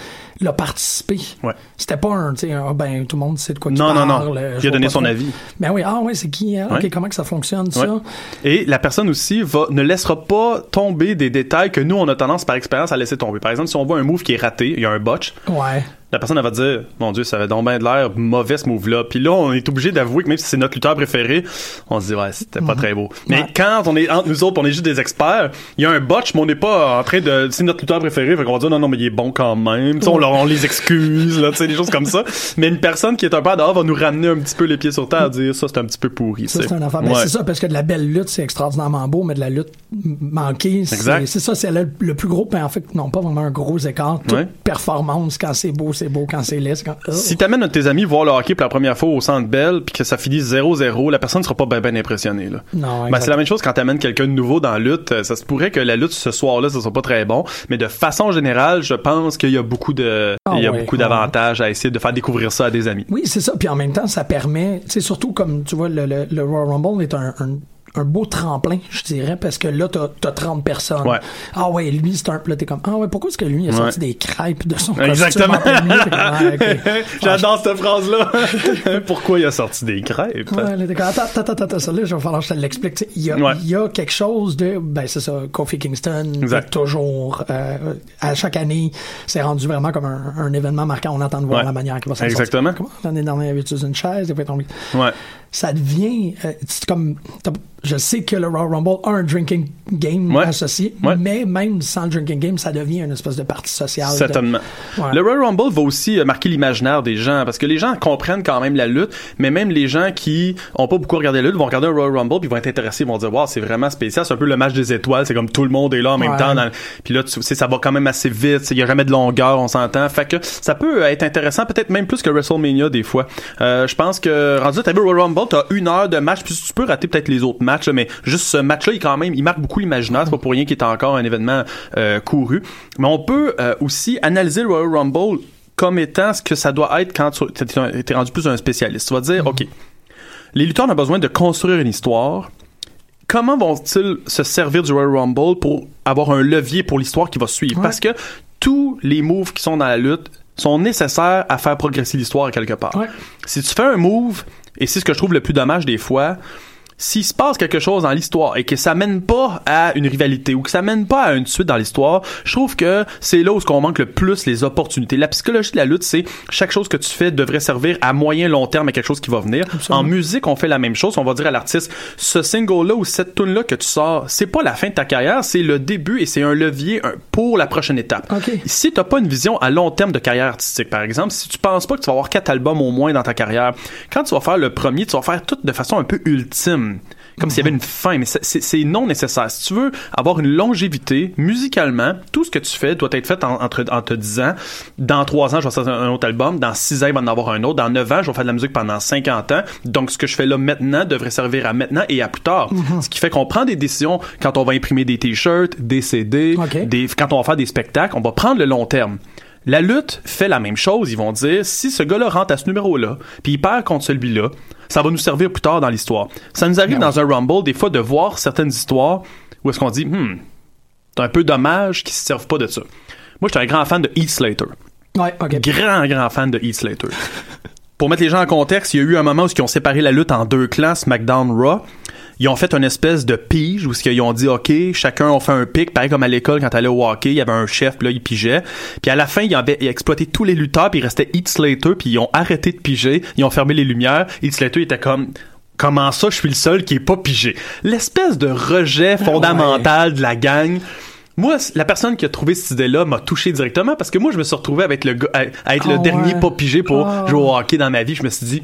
a participé. Ouais. C'était pas un, tu sais, ben, tout le monde sait de quoi Non, tu non, parles. non. euh, je Il a donné son trop. avis. Ben oui, ah ouais, c'est qui, hein? Ouais. Ok, comment que ça fonctionne, Ouais. ça? Et la personne aussi va, ne laissera pas tomber des détails que nous, on a tendance par expérience à laisser tomber. Par exemple, si on voit un move qui est raté, il y a un botch, Ouais. La personne elle va dire mon dieu ça avait donc bien de l'air mauvais ce move là puis là on est obligé d'avouer que même si c'est notre lutteur préféré on se dit ouais c'était pas très beau mais Mhm. Ouais. quand on est entre nous autres on est juste des experts il y a un botch mais on n'est pas en train de c'est notre lutteur préféré fait qu'on va dire non non mais il est bon quand même on, leur- on les excuse là tu sais des choses comme ça mais une personne qui est un peu dehors va nous ramener un petit peu les pieds sur terre à dire ça c'est un petit peu pourri Ça, c'est un affaire. Ben, c'est ça, parce que de la belle lutte, c'est extraordinairement beau, mais de la lutte manquée, c'est ça, c'est le, le plus gros, mais en fait, non, pas vraiment un gros écart. Toute performance, quand c'est beau, c'est beau, quand c'est laid, c'est quand... Oh. Si t'amènes un de tes amis voir le hockey pour la première fois au Centre Bell puis que ça finit 0-0, la personne sera pas bien ben impressionnée là. Non, Ben, c'est la même chose quand t'amènes quelqu'un de nouveau dans la lutte. Euh, Ça se pourrait que la lutte ce soir-là, ça soit pas très bon, mais de façon générale, je pense qu'il y a beaucoup de, Ah il y a beaucoup d'avantages à essayer de faire découvrir ça à des amis. Oui, c'est ça. Puis en même temps, ça permet, sais, surtout comme tu vois, le, le, le Royal Rumble est un, un, un beau tremplin, je dirais, parce que là, t'as as 30 personnes. Ouais. Ah ouais, lui, c'est un. Là, t'es comme, ah ouais, pourquoi est-ce que lui, il a sorti Ouais. des crêpes de son Exactement. J'adore cette phrase-là. Pourquoi il a sorti des crêpes? Ouais, là, t'es comme, attends, attends, attends, attends, ça, là, il va falloir que je te l'explique. Il y, y a quelque chose de, ben c'est ça, Kofi Kingston, Exact. toujours, euh, à chaque année, c'est rendu vraiment comme un, un événement marquant. On attend de voir la manière qu'il va s'en Exactement. sortir. Comment, L'année dernière, il avait une chaise, il avait tombé. Ouais. Ça devient, euh, c'est comme, je sais que le Royal Rumble a un drinking game Ouais. associé, Ouais. mais même sans le drinking game, ça devient une espèce de partie sociale. de- Certainement. Ouais. Le Royal Rumble va aussi euh, marquer l'imaginaire des gens parce que les gens comprennent quand même la lutte, mais même les gens qui ont pas beaucoup regardé la lutte vont regarder un Royal Rumble puis vont être intéressés, ils vont dire wow, c'est vraiment spécial, c'est un peu le match des étoiles, c'est comme tout le monde est là en même temps dans puis là tu sais ça va quand même assez vite, il y a jamais de longueur, on s'entend. Fait que ça peut être intéressant peut-être même plus que WrestleMania des fois. Euh, je pense que rendu t'as vu Royal Rumble, t'as une heure de match puis tu peux rater peut-être les autres matchs là, mais juste ce match-là, il quand même, il marque beaucoup l'imaginaire. C'est pas pour rien qu'il est encore un événement euh, couru. Mais on peut euh, aussi analyser le Royal Rumble comme étant ce que ça doit être quand tu es rendu plus un spécialiste. Tu vas dire, OK, les lutteurs ont besoin de construire une histoire. Comment vont-ils se servir du Royal Rumble pour avoir un levier pour l'histoire qui va suivre? Ouais. Parce que tous les moves qui sont dans la lutte sont nécessaires à faire progresser l'histoire quelque part. Ouais. Si tu fais un move, et c'est ce que je trouve le plus dommage des fois, s'il se passe quelque chose dans l'histoire et que ça mène pas à une rivalité ou que ça mène pas à une suite dans l'histoire, je trouve que c'est là où ce qu'on manque le plus les opportunités. La psychologie de la lutte, c'est chaque chose que tu fais devrait servir à moyen long terme à quelque chose qui va venir. Absolument. En musique, on fait la même chose. On va dire à l'artiste, ce single-là ou cette tune-là que tu sors, c'est pas la fin de ta carrière, c'est le début et c'est un levier pour la prochaine étape. OK. Si t'as pas une vision à long terme de carrière artistique, par exemple, si tu penses pas que tu vas avoir quatre albums au moins dans ta carrière, quand tu vas faire le premier, tu vas faire tout de façon un peu ultime. Comme s'il y avait une fin, mais c'est- non nécessaire. Si tu veux avoir une longévité, musicalement, tout ce que tu fais doit être fait en, te disant, dans trois ans, je vais sortir un autre album, dans six ans, il va en avoir un autre, dans neuf ans, je vais faire de la musique pendant 50 ans, donc ce que je fais là maintenant devrait servir à maintenant et à plus tard. Ce qui fait qu'on prend des décisions quand on va imprimer des t-shirts, des CD, des, quand on va faire des spectacles, on va prendre le long terme. La lutte fait la même chose. Ils vont dire, si ce gars-là rentre à ce numéro-là, puis il perd contre celui-là, ça va nous servir plus tard dans l'histoire. Ça nous arrive dans un Rumble, des fois, de voir certaines histoires où est-ce qu'on dit, hmm, c'est un peu dommage qu'ils se servent pas de ça. Moi, j'étais un grand fan de Heath Slater. Ouais, OK. Grand, grand fan de Heath Slater. Pour mettre les gens en contexte, il y a eu un moment où ils ont séparé la lutte en deux clans, SmackDown, Raw. Ils ont fait une espèce de pige où ils ont dit OK, chacun on fait un pic, pareil comme à l'école quand t'allais au hockey, il y avait un chef, puis là il pigeait. Puis à la fin, ils avaient exploité tous les lutteurs, puis il restait Heath Slater, puis ils ont arrêté de piger, ils ont fermé les lumières. Heath Slater était comme Comment ça, je suis le seul qui est pas pigé? L'espèce de rejet fondamental de la gang. Moi, la personne qui a trouvé cette idée-là m'a touché directement parce que moi, je me suis retrouvé avec le gars, à, à être Ah le dernier ouais. pas pigé pour Ah. jouer au hockey dans ma vie. Je me suis dit,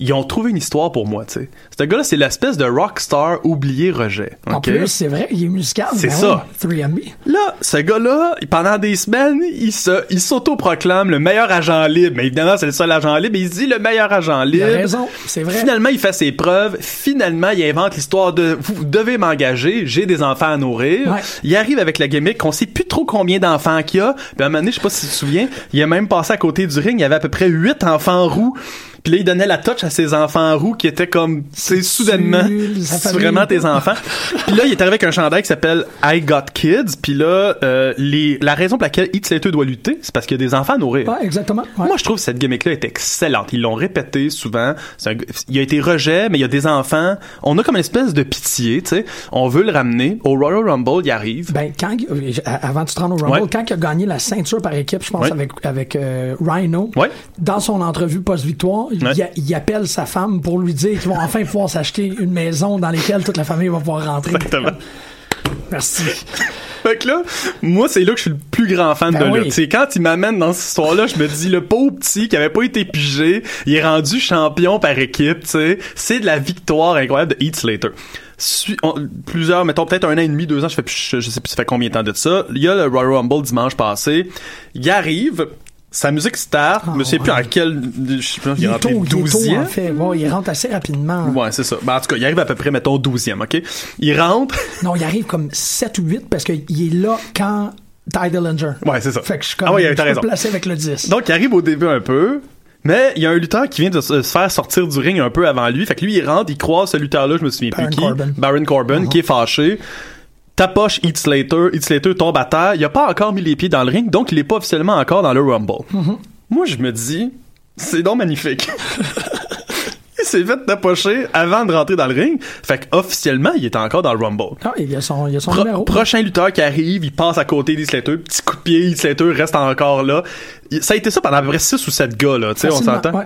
ils ont trouvé une histoire pour moi, tu sais. Ce gars-là, c'est l'espèce de rockstar oublié rejet. En ok? plus, c'est vrai, il est musical. C'est ben ça. oui, 3MB. Là, ce gars-là, pendant des semaines, il se, il s'auto-proclame le meilleur agent libre. Mais évidemment, c'est le seul agent libre. Mais il se dit le meilleur agent Il libre. a raison, c'est vrai. Finalement, il fait ses preuves. Finalement, il invente l'histoire de vous devez m'engager, j'ai des enfants à nourrir. Ouais. Il arrive avec la gimmick qu'on sait plus trop combien d'enfants qu'il y a. Puis à un moment donné, je sais pas si tu te souviens, il a même passé à côté du ring, il y avait à peu près huit enfants roux. Puis là, il donnait la touch à ses enfants roux qui étaient comme, c'est soudainement, c'est vraiment tes enfants. puis là, il est arrivé avec un chandail qui s'appelle I Got Kids. Puis là, euh, les, la raison pour laquelle Heath Slater doit lutter, c'est parce qu'il y a des enfants à nourrir. Ouais, exactement. Ouais. Moi, je trouve que cette gimmick-là est excellente. Ils l'ont répété souvent. Un- il y a été rejet, mais il y a des enfants. On a comme une espèce de pitié, tu sais. On veut le ramener. Au Royal Rumble, il arrive. Ben, quand, euh, avant de te rendre au Rumble, Ouais. quand il a gagné la ceinture par équipe, je pense, Ouais. avec, avec euh, Rhino, Ouais. dans son entrevue post-victoire, il, Ouais. a- il appelle sa femme pour lui dire qu'ils vont enfin pouvoir s'acheter une maison dans laquelle toute la famille va pouvoir rentrer. Exactement. Merci. Fait que là, moi, c'est là que je suis le plus grand fan Ben de oui. C'est quand il m'amène dans cette histoire-là, je me dis, le pauvre petit qui avait pas été pigé, il est rendu champion par équipe, tu sais. C'est de la victoire incroyable de Heath Slater. On- plusieurs, mettons peut-être un an et demi, deux ans, je, fais, plus- je, je sais plus ça fait combien de temps de ça. Il y a le Royal Rumble dimanche passé. Il arrive, sa musique start, je me sais plus Ah, en quel, je sais pas, il Il est rentré tôt, il est tôt, 12e. en fait. Ouais, il rentre assez rapidement. Ouais, c'est ça. Ben, en tout cas, il arrive à peu près, mettons, 12e, OK? Il rentre. Non, il arrive comme 7 ou 8 parce qu'il est là quand Ty Dillinger. Ouais, c'est ça. Fait que je suis comme, Ah ouais, raison. le placer avec le 10. Donc, il arrive au début un peu. Mais il y a un lutteur qui vient de se faire sortir du ring un peu avant lui. Fait que lui, il rentre, il croise ce lutteur-là, je me souviens Baron plus qui. Corbin. Baron Corbin, Uh-huh. qui est fâché. Tapoche Heath Slater. Heath Slater tombe à terre. Il a pas encore mis les pieds dans le ring, donc il est pas officiellement encore dans le Rumble. Uh-huh. Moi, je me dis, c'est donc magnifique. il s'est fait tapocher avant de rentrer dans le ring. Fait que officiellement, il est encore dans le Rumble. Ah, il y a son, il y a son Pro- numéro. prochain lutteur qui arrive, il passe à côté d'Heath Slater, petit coup de pied, Heath Slater reste encore là. Ça a été ça pendant à peu près 6 ou 7 gars, là, tu sais, on s'entend. ouais.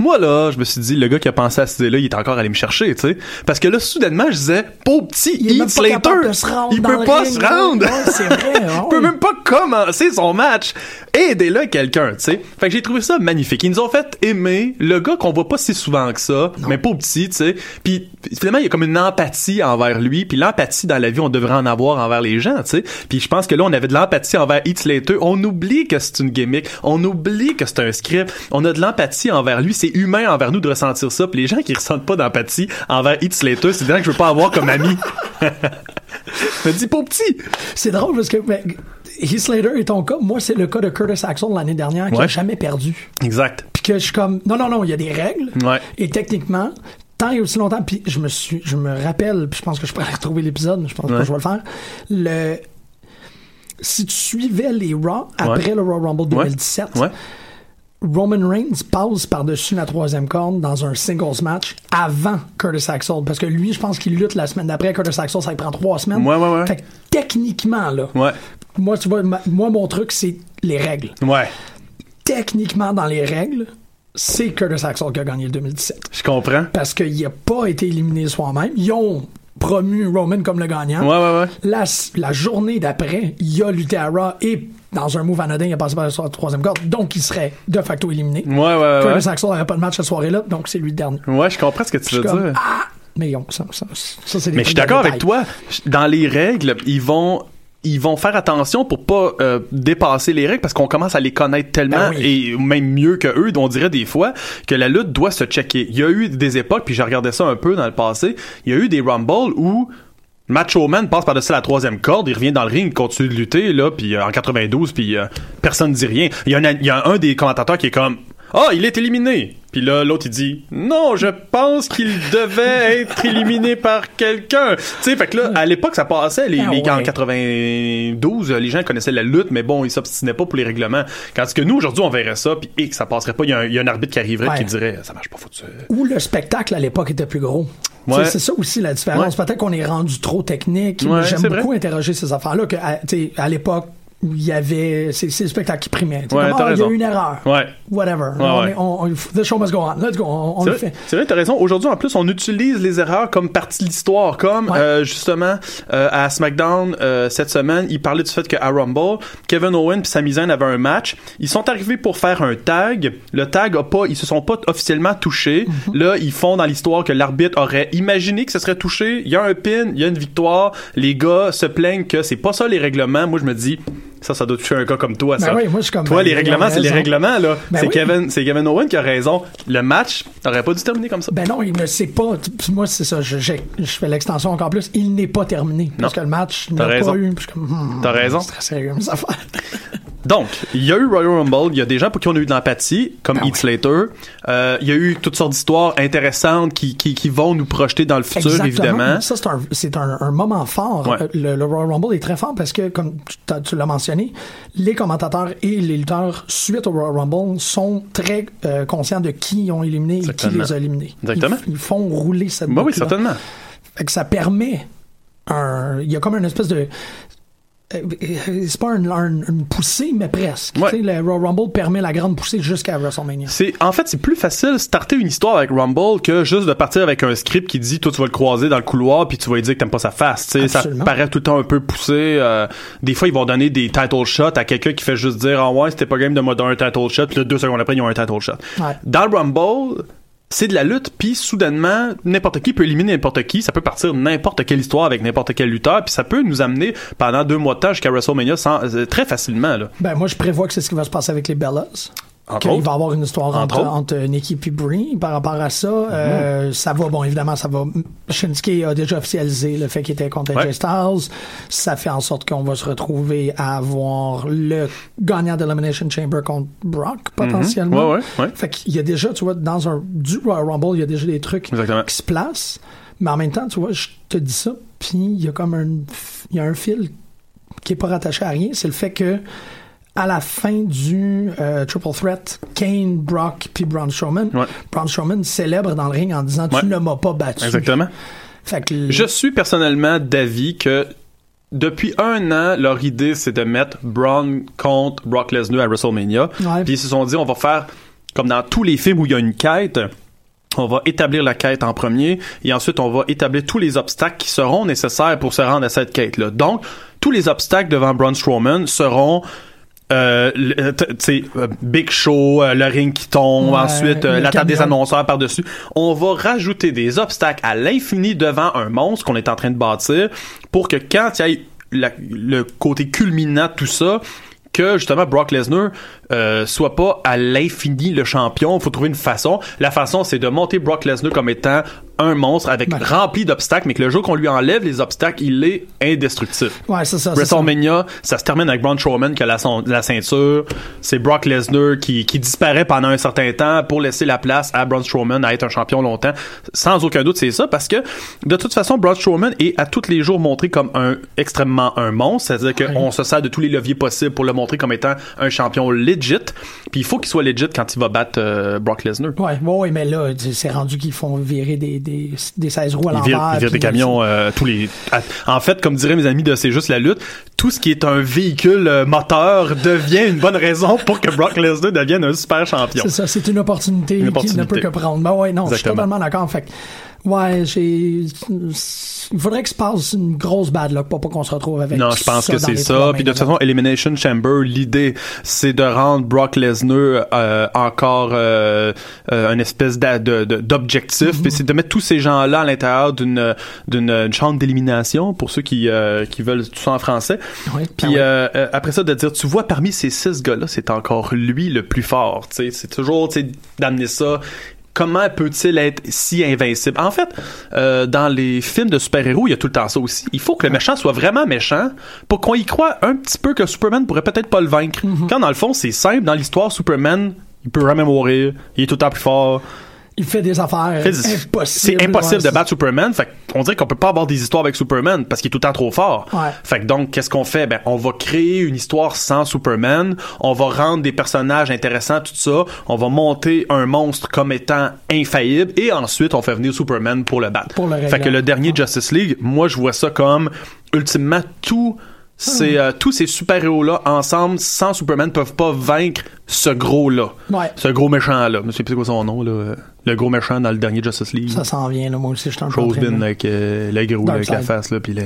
Moi, là, je me suis dit, le gars qui a pensé à cette idée-là, il est encore allé me chercher, tu sais. Parce que là, soudainement, je disais, pauvre petit Il Heath Slater, de se rendre il peut pas se rendre. Il peut même pas commencer son match. Aidez-le quelqu'un, tu sais. Fait que j'ai trouvé ça magnifique. Ils nous ont fait aimer le gars qu'on voit pas si souvent que ça, mais pauvre petit, tu sais. Puis finalement, il y a comme une empathie envers lui. Puis l'empathie dans la vie, on devrait en avoir envers les gens, tu sais. Puis je pense que là, on avait de l'empathie envers Heath Slater. On oublie que c'est une gimmick. On oublie que c'est un script. On a de l'empathie envers lui. C'est humain envers nous de ressentir ça. Puis les gens qui ressentent pas d'empathie envers Heath Slater, c'est des gens que je veux pas avoir comme ami. me dis pauvre petit. C'est drôle parce que ben, Heath Slater est ton cas. Moi, c'est le cas de Curtis Axel l'année dernière qui Ouais. a jamais perdu. Exact. Puis que je suis comme, non, non, non, il y a des règles. Ouais. Et techniquement, tant et aussi longtemps, puis je me suis, je me rappelle, puis je pense que je pourrais retrouver l'épisode, mais je pense pas Ouais. que je vais le faire. Le, si tu suivais les Raw après Ouais. le Raw Rumble 2017, Ouais. Roman Reigns passe par-dessus la troisième corde dans un singles match avant Curtis Axel. Parce que lui, je pense qu'il lutte la semaine d'après. Curtis Axel, ça lui prend trois semaines. Ouais, ouais, ouais. Fait que techniquement, là, Ouais. moi, tu vois, ma- moi, mon truc, c'est les règles. Ouais. Techniquement, dans les règles, c'est Curtis Axel qui a gagné le 2017 Je comprends. parce qu'il n'a pas été éliminé soi-même. Ils ont promu Roman comme le gagnant. Ouais, ouais, ouais. La, la journée d'après, il a lutté à Raw et dans un move anodin, il a passé par la troisième corde, donc il serait de facto éliminé. Ouais, ouais, ouais. Curtis Axel n'aurait pas de match cette soirée-là, donc c'est lui le dernier. Ouais, je comprends ce que tu veux dire. ah! Mais ça, ça, ça c'est des Mais je suis d'accord avec toi. Dans les règles, ils vont ils vont faire attention pour pas euh, dépasser les règles parce qu'on commence à les connaître tellement Ben oui. et même mieux que eux. On dirait des fois que la lutte doit se checker. Il y a eu des époques, puis j'ai regardé ça un peu dans le passé. Il y a eu des rumbles où Macho Man passe par-dessus la troisième corde, il revient dans le ring, il continue de lutter, là, puis euh, en 92, puis euh, personne ne dit rien. Il y, a un, il y a un des commentateurs qui est comme « Ah, il est éliminé! » Puis là, l'autre, il dit « Non, je pense qu'il devait être éliminé par quelqu'un! » Tu sais, fait que là, à l'époque, ça passait, les, Ah les- en ouais. 92, euh, les gens connaissaient la lutte, mais bon, ils s'obstinaient pas pour les règlements. Quand que nous, aujourd'hui, on verrait ça, puis et que ça passerait pas, il y, a un- il y a un arbitre qui arriverait Ouais. qui dirait « Ça marche pas, faut que tu... Ou le spectacle à l'époque était plus gros. Ouais. C'est ça aussi la différence. Peut-être qu'on est rendu trop technique. J'aime beaucoup vrai. interroger ces affaires-là. Que, à, tu sais, à l'époque où il y avait. C'est c'est le spectacle qui primait. Tu sais, Ouais, Ah, il y a eu une erreur. Ouais. Whatever. Ouais, on est- on- on- the show must go on. Let's go. On, le vrai, fait. c'est vrai, t'as raison. Aujourd'hui, en plus, on utilise les erreurs comme partie de l'histoire. Comme, euh, justement, euh, à SmackDown, euh, cette semaine, il parlait du fait qu'à Rumble, Kevin Owen et Sami Zayn avaient un match. Ils sont arrivés pour faire un tag. Le tag a pas, ils se sont pas officiellement touchés. Mm-hmm. Là, ils font dans l'histoire que l'arbitre aurait imaginé que ce serait touché. Il y a un pin, il y a une victoire. Les gars se plaignent que c'est pas ça les règlements. Moi, je me dis, ça, ça doit toucher un gars comme toi, Ben ça. oui, moi, je suis comme, Toi, ben, les règlements, c'est les règlements, là. Ben c'est oui. Kevin, Kevin Owen qui a raison. Le match aurait pas dû terminer comme ça. Ben non, il ne sait pas. Moi, c'est ça. Je, je, je fais l'extension encore plus. Il n'est pas terminé. Parce que le match n'a pas eu. Puis comme, hmm, T'as raison. C'est très sérieux, affaires. Donc, il y a eu Royal Rumble, il y a des gens pour qui on a eu de l'empathie, comme Ah Heath Slater. Euh, il y a eu toutes sortes d'histoires intéressantes qui, qui, qui vont nous projeter dans le futur, Exactement. évidemment. Ça, c'est un, un, un moment fort. Ouais. Euh, Le, le Royal Rumble est très fort parce que, comme tu l'as mentionné, les commentateurs et les lutteurs, suite au Royal Rumble, sont très euh, conscients de qui ils ont éliminé et qui les a éliminés. Exactement. Ils, ils font rouler cette Bah oui, certainement. Fait que ça permet un... Il y a comme une espèce de... euh, C'est pas un- un- une poussée, mais presque. Ouais. Le Royal Rumble permet la grande poussée jusqu'à WrestleMania. C'est, en fait, c'est plus facile starter une histoire avec Rumble que juste de partir avec un script qui dit, toi, tu vas le croiser dans le couloir puis tu vas lui dire que t'aimes pas sa face. Ça paraît tout le temps un peu poussé. euh, des fois, ils vont donner des title shots à quelqu'un qui fait juste dire, ah ouais, c'était pas game de me donner un title shot. Puis là, deux secondes après, ils ont un title shot. Ouais. Dans le Rumble, c'est de la lutte, puis soudainement, n'importe qui peut éliminer n'importe qui. Ça peut partir n'importe quelle histoire avec n'importe quel lutteur, puis ça peut nous amener pendant deux mois de temps jusqu'à WrestleMania sans, euh, très facilement. Là. Ben, moi, je prévois que c'est ce qui va se passer avec les Bellas. Qu'il va y avoir une histoire Entre entre, Nikki et Brie par rapport à ça. Euh, ça va, bon, évidemment, ça va. Shinsuke a déjà officialisé le fait qu'il était contre Ouais. AJ Styles. Ça fait en sorte qu'on va se retrouver à avoir le gagnant d'Elimination Chamber contre Brock, potentiellement. Ouais, ouais, ouais. Fait qu'il y a déjà, tu vois, dans un, du Royal Rumble, il y a déjà des trucs Exactement. qui se placent. Mais en même temps, tu vois, je te dis ça, puis il y a comme un, il y a un fil qui est pas rattaché à rien. C'est le fait que à la fin du euh, Triple Threat, Kane, Brock puis Braun Strowman, Ouais. Braun Strowman célèbre dans le ring en disant Ouais. tu ne m'as pas battu. Exactement. Fait que Je suis personnellement d'avis que depuis un an, leur idée, c'est de mettre Braun contre Brock Lesnar à WrestleMania. Puis ils se sont dit, on va faire comme dans tous les films où il y a une quête, on va établir la quête en premier et ensuite on va établir tous les obstacles qui seront nécessaires pour se rendre à cette quête-là. Donc, tous les obstacles devant Braun Strowman seront euh, euh, sais, euh, Big Show, euh, le ring qui tombe, Ouais, ensuite euh, la table des annonceurs par-dessus. On va rajouter des obstacles à l'infini devant un monstre qu'on est en train de bâtir pour que quand il y ait la- le côté culminant de tout ça, que justement Brock Lesnar euh, soit pas à l'infini le champion. Il faut trouver une façon. La façon, c'est de monter Brock Lesnar comme étant un monstre avec rempli d'obstacles, mais que le jour qu'on lui enlève les obstacles, il est indestructible. Ouais, c'est ça. c'est ça. WrestleMania, ça se termine avec Braun Strowman qui a la, son- la ceinture. C'est Brock Lesnar qui, qui disparaît pendant un certain temps pour laisser la place à Braun Strowman à être un champion longtemps. Sans aucun doute, c'est ça parce que de toute façon, Braun Strowman est à tous les jours montré comme un extrêmement un monstre. C'est-à-dire qu'on se sert de tous les leviers possibles pour le montrer comme étant un champion legit. Puis il faut qu'il soit legit quand il va battre euh, Brock Lesnar. Ouais, ouais, mais là, c'est rendu qu'ils font virer des, des, des 16 roues à Il l'envers. vire, il vire des camions euh, tous les. En fait, comme diraient mes amis de C'est juste la lutte, tout ce qui est un véhicule euh, moteur devient une bonne raison pour que Brock Lesnar devienne un super champion. C'est ça, c'est une opportunité, Une qui ne peut que prendre. Ben ouais, non, je suis totalement d'accord. Fait que, ouais, j'ai, il faudrait que se passe une grosse bad luck pour pas qu'on se retrouve avec Non, je pense que c'est ça. Puis de toute façon, Elimination Chamber, l'idée, c'est de rendre Brock Lesnar euh, encore euh, euh, une espèce d'objectif. Mm-hmm. Puis c'est de mettre tous ces gens-là à l'intérieur d'une d'une une chambre d'élimination pour ceux qui euh, qui veulent tout ça en français. Ouais, Puis ben après ça, de dire, tu vois, parmi ces six gars-là, c'est encore lui le plus fort. C'est toujours tu sais, d'amener ça. Comment peut-il être si invincible? En fait, euh, dans les films de super-héros, il y a tout le temps ça aussi. Il faut que le méchant soit vraiment méchant pour qu'on y croit un petit peu que Superman pourrait peut-être pas le vaincre. Mm-hmm. Quand dans le fond, c'est simple. Dans l'histoire, Superman, il peut jamais mourir. Il est tout le temps plus fort. Il fait des affaires Fait- impossibles. C'est impossible ouais, de battre Superman. Fait qu'on dirait qu'on peut pas avoir des histoires avec Superman parce qu'il est tout le temps trop fort. Ouais. Fait que donc, qu'est-ce qu'on fait? Ben, on va créer une histoire sans Superman. On va rendre des personnages intéressants, tout ça. On va monter un monstre comme étant infaillible et ensuite on fait venir Superman pour le battre. Pour le fait que le dernier Justice League, moi je vois ça comme ultimement tout ces, Hmm. euh, tous ces super-héros-là ensemble, sans Superman, peuvent pas vaincre ce gros-là. Ouais. Ce gros méchant-là. Je sais plus c'est quoi son nom, là. Le gros méchant dans le dernier Justice League. Ça s'en vient, là, moi aussi, je suis en train Rosebin avec euh, le gros là, avec la face là puis le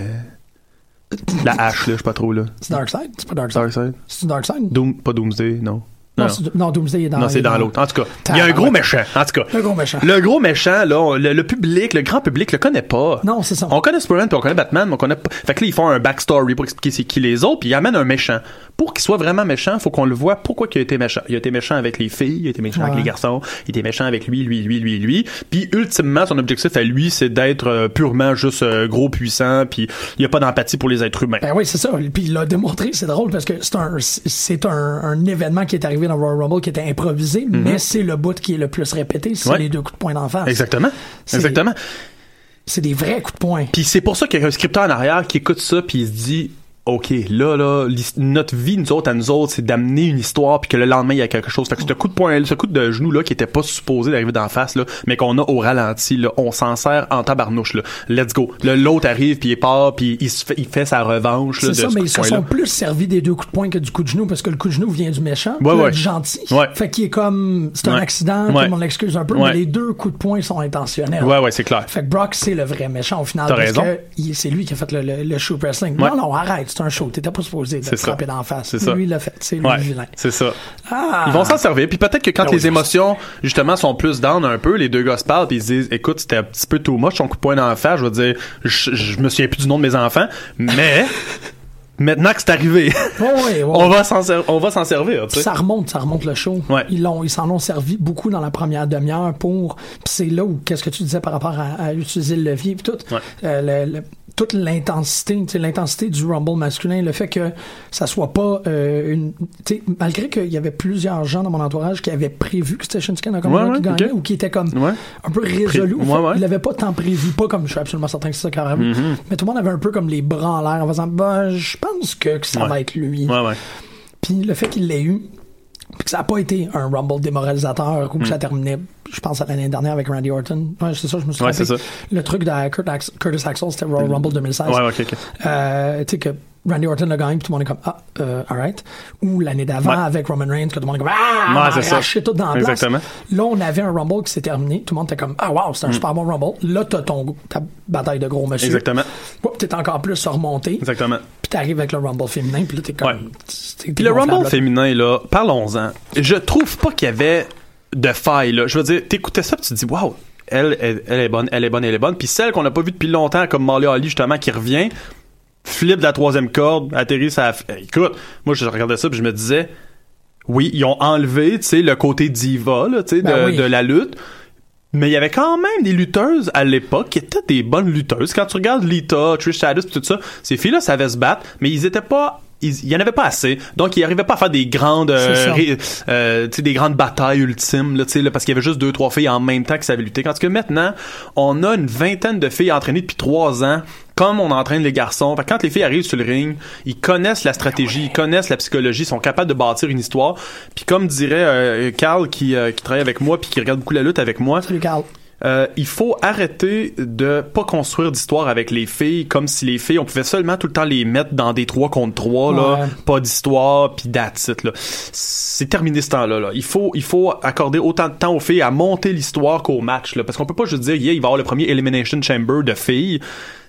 la hache là je sais pas trop là C'est Darkseid? C'est pas Darkseid. Darkseid C'est Darkseid? Doom pas Doomsday non Non, non, non, Doomsday est dans Non, c'est dans l'autre. En tout cas il y a un gros méchant. En tout cas Le gros méchant. le gros méchant là on- le, le public le grand public le connaît pas. Non, c'est ça. on connaît Superman puis on connaît Batman mais on connaît pas fait que là ils font un backstory pour expliquer c'est qui les autres puis ils amènent un méchant pour qu'il soit vraiment méchant faut qu'on le voit pourquoi il a été méchant il a été méchant avec les filles il a été méchant avec les garçons il était méchant avec lui lui lui lui lui puis ultimement son objectif à lui c'est d'être euh, purement juste euh, gros puissant puis il y a pas d'empathie pour les êtres humains Ben oui, c'est ça. Puis il l'a démontré, c'est drôle parce que c'est un, c'est un, un événement qui est arrivé dans Royal Rumble qui était improvisé, mais c'est le bout qui est le plus répété, c'est Mhm. Ouais. les deux coups de poing d'en face. Exactement. C'est- Exactement. C'est des vrais coups de poing. Puis c'est pour ça qu'il y a un scripteur en arrière qui écoute ça puis il se dit OK, là, là, notre vie, nous autres, à nous autres, c'est d'amener une histoire puis que le lendemain, il y a quelque chose. Fait que ce coup de poing, ce coup de genou, là, qui était pas supposé d'arriver d'en face, là, mais qu'on a au ralenti, là, on s'en sert en tabarnouche, là. Let's go. L'autre arrive puis il part puis il, fait, il fait sa revanche, là, de ça, ce mais ils se sont plus servis des deux coups de poing que du coup de genou parce que le coup de genou vient du méchant, Ouais, ouais. du gentil. Ouais. Fait qu'il est comme, c'est un accident, tout le monde l'excuse un peu, mais les deux coups de poing sont intentionnels. Ouais, ouais, c'est clair. Fait que Brock, c'est le vrai méchant au final. Parce raison. que c'est lui qui a fait le, le, wrestling. Non, non, arrête, c'est un show. T'étais pas supposé de frapper d'en face. C'est ça. Lui, il l'a fait. C'est lui Ouais, vilain. c'est ça. Ah! Ils vont s'en servir. Puis peut-être que quand Ah les émotions, justement, sont plus down un peu, les deux gars se parlent puis ils se disent, écoute, c'était un petit peu too much, son coup de poing dans la face, je veux dire, je, je me souviens plus du nom de mes enfants, mais maintenant que c'est arrivé, Ouais, ouais, ouais. on va s'en on va s'en servir, tu Puis sais. ça remonte, ça remonte le show. Ils l'ont, ils s'en ont servi beaucoup dans la première demi-heure pour. Puis c'est là où qu'est-ce que tu disais par rapport à, à utiliser le levier puis tout. Euh, le- le- toute l'intensité, l'intensité du rumble masculin, le fait que ça soit pas euh, une, malgré qu'il y avait plusieurs gens dans mon entourage qui avaient prévu que c'était Shinsuke Nakamura Ouais, qui ouais, gagnait ou qui était comme Ouais. un peu résolu. Pré- Fait ouais, ouais. Il l'avait pas tant prévu, pas comme je suis absolument certain que c'est ça aurait vu. Mm-hmm. Mais tout le monde avait un peu comme les bras en l'air en faisant, bah, je pense que, que ça va être lui. Puis le fait qu'il l'ait eu, puis que ça n'a pas été un Rumble démoralisateur ou que ça terminait, je pense, à l'année dernière avec Randy Orton. Ouais, c'est ça, je me suis Ouais, trompé. c'est ça. Le truc de Kurt Ax- Curtis Axel, c'était Royal Rumble 2016. Ouais, ok, ok. Euh, tu sais que Randy Orton le gagne, puis tout le monde est comme ah, euh, alright. Ou l'année d'avant Ouais. avec Roman Reigns, que tout le monde est comme ah, Ouais, c'est ça. tout dans la place. Exactement. Là, on avait un Rumble qui s'est terminé, tout le monde était comme ah wow, c'est un super bon Rumble. Là, t'as ton ta bataille de gros monsieur. Mm. Exactement. Oups, T'es encore plus remonté. Exactement. Puis t'arrives avec le Rumble féminin, puis là t'es comme. Ouais. t'es- Puis le Rumble féminin, là, parlons-en. Je trouve pas qu'il y avait de faille, là. Je veux dire, t'écoutais ça, puis tu te dis, waouh, elle, elle, elle est bonne, elle est bonne, elle est bonne. Puis celle qu'on n'a pas vue depuis longtemps, comme Molly Holly, justement, qui revient, flip de la troisième corde, atterrit ça. Écoute, moi, je regardais ça, puis je me disais, oui, ils ont enlevé, tu sais, le côté diva, là, tu sais, de, Ben oui. de la lutte. Mais il y avait quand même des lutteuses à l'époque qui étaient des bonnes lutteuses. Quand tu regardes Lita, Trish Stratus, pis tout ça, ces filles-là savaient se battre, mais ils étaient pas il y en avait pas assez. Donc, ils arrivaient pas à faire des grandes, euh, ré- euh, des grandes batailles ultimes, là, tu sais, là, parce qu'il y avait juste deux, trois filles en même temps qui savaient lutter. Quand que maintenant, on a une vingtaine de filles entraînées depuis trois ans, comme on entraîne les garçons. Fait que quand les filles arrivent sur le ring, ils connaissent la stratégie, ils connaissent la psychologie, ils sont capables de bâtir une histoire. Puis comme dirait euh, Carl qui, euh, qui travaille avec moi puis qui regarde beaucoup la lutte avec moi, Salut Carl. Euh, il faut arrêter de pas construire d'histoire avec les filles comme si les filles on pouvait seulement tout le temps les mettre dans des 3 contre 3 là, Ouais. pas d'histoire puis that's it, là. C'est terminé ce temps-là là. Il faut il faut accorder autant de temps aux filles à monter l'histoire qu'au match là parce qu'on peut pas juste dire yeah, il va y avoir le premier elimination chamber de filles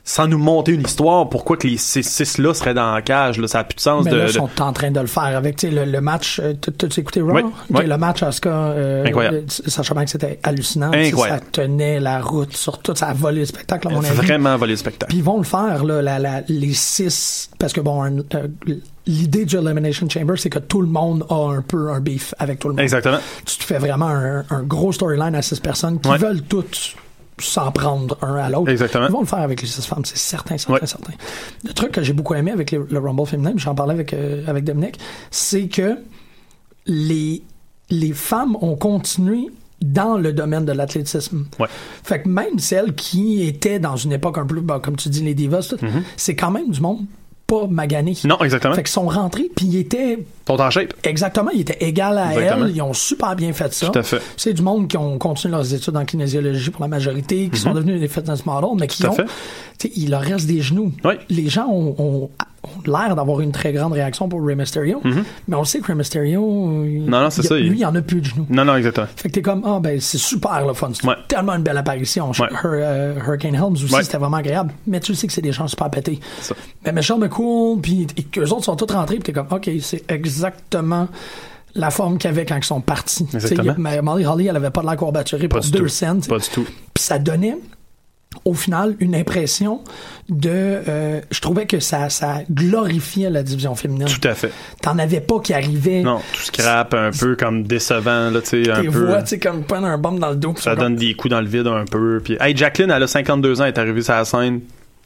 sans nous monter une histoire pourquoi que les six, six là seraient dans la cage là, ça a plus de sens Mais de, là, de- sont en train de le faire avec tu le, le match. euh, T'as-tu écouté Raw? Oui. Le match Asuka. Euh, Incroyable. euh, Sacha Banks, c'était hallucinant. Tu Incroyable. Ça tenait la route sur tout. Ça a volé le spectacle, à mon avis. vraiment voler le spectacle. Puis ils vont le faire, là, la, la- les six. Parce que, bon, un- euh, l'idée du Elimination Chamber, c'est que tout le monde a un peu un beef avec tout le monde. Exactement. Tu te fais vraiment un, un gros storyline à six personnes qui Ouais. veulent toutes s'en prendre un à l'autre. Exactement. Ils vont le faire avec les six femmes, c'est certain, certain, Ouais. certain. Le truc que j'ai beaucoup aimé avec le, le Rumble féminin, j'en parlais avec, euh, avec Dominique, c'est que les, les femmes ont continué dans le domaine de l'athlétisme. Ouais. Fait que même celles qui étaient dans une époque un peu, comme tu dis, les divas, tout, c'est quand même du monde pas magané. Mm-hmm. Non, exactement. Fait qu'ils sont rentrés, puis ils étaient sont en shape. Exactement, ils étaient égales à Exactement. elle. Ils ont super bien fait ça. Tout à fait. C'est du monde qui ont continué leurs études en kinésiologie pour la majorité, qui sont devenus des fitness models, mais qui. Tout à ont. fait. Il leur reste des genoux. Oui. Les gens ont l'air d'avoir une très grande réaction pour Rey Mysterio, mais on sait que Rey Mysterio. il- Mhm. Non, non, c'est il- ça, il- Lui, il en a plus de genoux. Non, non, exactement. Fait que t'es comme, ah, ben, c'est super le fun. C'est Ouais. tellement une belle apparition. Ouais. Euh, Hurricane Helms aussi, Ouais. c'était vraiment agréable. Mais tu sais que c'est des gens super pétés. Ça. Mais Michelle McCool, puis qu'eux autres sont tous rentrés, puis t'es comme, OK, c'est exactement la forme qu'il avait quand ils sont partis. Exactement. Mais Molly Holly, elle avait pas de la courbaturée pour deux cents. Pas du tout. Puis ça donnait, au final, une impression de... euh, je trouvais que ça, ça glorifiait la division féminine. Tout à fait. T'en avais pas qui arrivaient... Non, tout scrap, un peu comme décevant, là, tu sais, un Tes peu. voix, comme prendre un bombe dans le dos. Ça donne des coups dans le vide un peu. Puis, hey, Jacqueline, elle a 52 ans, elle est arrivée sur la scène.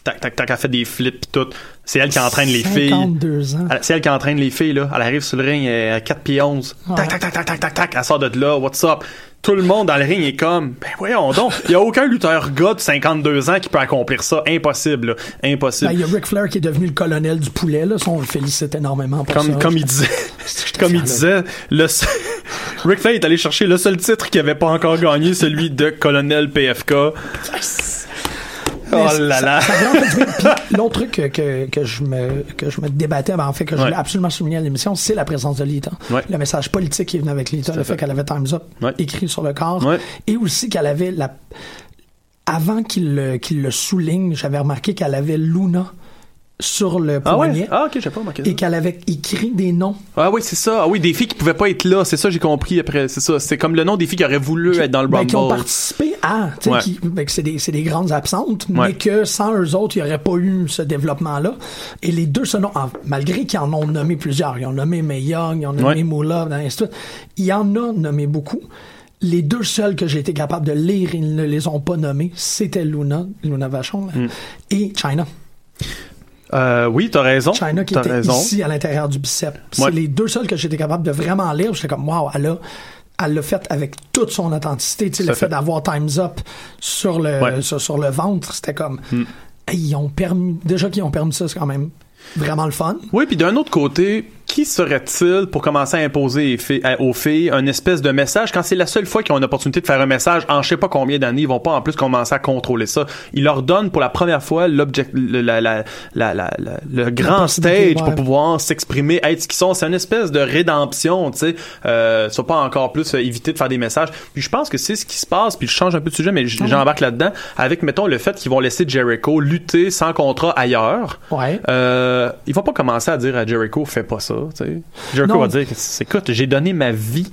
Tac, tac, tac, elle fait des flips pis tout. C'est elle qui entraîne les filles. 52 ans. Elle- C'est elle qui entraîne les filles, là. Elle arrive sur le ring, à 4 pieds 11. Ouais. Tac, tac, tac, tac, tac, tac, tac. Elle sort de là, what's up? Tout le monde dans le ring est comme, ben voyons donc. Il y a aucun lutteur gars de 52 ans qui peut accomplir ça. Impossible, là. Impossible. Ben, il y a Ric Flair qui est devenu le colonel du poulet, là. Ça, on le félicite énormément pour comme, ça. comme il disait, comme il disait, le seul- Ric Flair est allé chercher le seul titre qu'il avait pas encore gagné, celui de colonel PFK. Oh là là. L'autre truc que, que, je me, que je me débattais, ben, en fait, que je Ouais. voulais absolument souligner à l'émission, c'est la présence de Lita. Ouais. Le message politique qui venu avec Lita, le fait, fait. qu'elle avait Time's Up Ouais. écrit sur le corps, et aussi qu'elle avait la. Avant qu'il le, qu'il le souligne, j'avais remarqué qu'elle avait Luna sur le Ah poignet. ouais? Ah ok, j'ai pas remarqué. Et qu'elle avait écrit des noms. Ah oui, c'est ça. Ah oui, des filles qui pouvaient pas être là. C'est ça, j'ai compris après. C'est ça. C'est comme le nom des filles qui auraient voulu être dans le Ben, Rumble. qui ont participé à, Ouais. qui- ben, c'est des, c'est des grandes absentes, Ouais. mais que sans eux autres, il n'y aurait pas eu ce développement-là. Et les deux se nom- en- malgré qu'ils en ont nommé plusieurs, ils ont nommé Mae Young, ils ont nommé. Moolah, ainsi de suite, il en a nommé beaucoup. Les deux seuls que j'ai été capable de lire, ils ne les ont pas nommés, c'était Luna, Luna Vachon, Mm. et China. Euh, oui, t'as raison. China qui T'as était raison. ici à l'intérieur du bicep. C'est Ouais. les deux seuls que j'étais capable de vraiment lire. J'étais comme, wow, elle a, elle l'a fait avec toute son authenticité. Tu sais, le fait fait. d'avoir Time's Up sur le, Ouais. Hmm. sur, sur le ventre, c'était comme, Hey, ils ont permis, déjà qu'ils ont permis ça, c'est quand même vraiment le fun. Oui, puis d'un autre côté, qui serait-il pour commencer à imposer aux filles un espèce de message quand c'est la seule fois qu'ils ont une opportunité de faire un message en je sais pas combien d'années, ils vont pas en plus commencer à contrôler ça. Ils leur donnent pour la première fois l'object, le, la, la, la, le grand stage pour pouvoir s'exprimer, être ce qu'ils sont. C'est une espèce de rédemption, tu sais. Euh, soit pas encore plus euh, éviter de faire des messages. Puis je pense que c'est ce qui se passe. Puis je change un peu de sujet, mais j'embarque là-dedans avec mettons le fait qu'ils vont laisser Jericho lutter sans contrat ailleurs. Ouais. Euh, ils vont pas commencer à dire à Jericho fais pas ça. Tu sais. Jericho Non. va dire écoute j'ai donné ma vie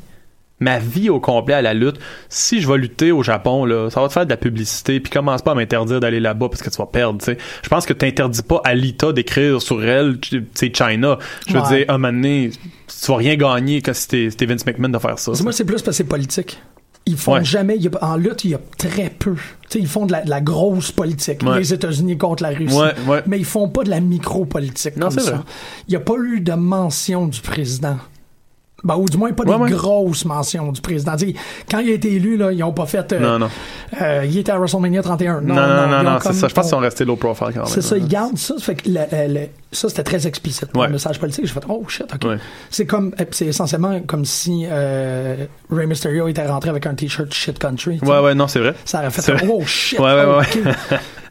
ma vie au complet à la lutte. Si je vais lutter au Japon, là, ça va te faire de la publicité, puis commence pas à m'interdire d'aller là-bas parce que tu vas perdre, tu sais. Je pense que t'interdis pas à Lita d'écrire sur elle, tu sais, China. Je veux Ouais. dire, à un moment donné, tu vas rien gagner quand c'était c'était Vince McMahon de faire ça. Moi, c'est plus parce que c'est politique. Ils font Ouais. jamais. il y a- en lutte, il y a très peu. Tu sais, ils font de la, de la grosse politique. Ouais. Les États-Unis contre la Russie. Ouais, ouais. Mais ils font pas de la micro-politique Non, comme c'est ça. Il n'y a pas eu de mention du président. Ben, ou du moins pas Ouais, des ouais. grosses mentions du président. Quand il a été élu, là, ils ont pas fait. euh, Non, non. euh, il était à WrestleMania 31. Non, non, non, ont non, c'est ça. Je pense qu'ils sont restés low profile quand même. c'est ça, ils gardent ça. Ça fait que le- le- le- ça, c'était très explicite Ouais. le message politique. J'ai fait, oh shit, ok. C'est comme, euh, c'est essentiellement comme si euh, Rey Mysterio était rentré avec un t-shirt shit country. Ouais, ouais, non, c'est vrai. Ça aurait fait, oh shit. Ouais, ouais, ouais.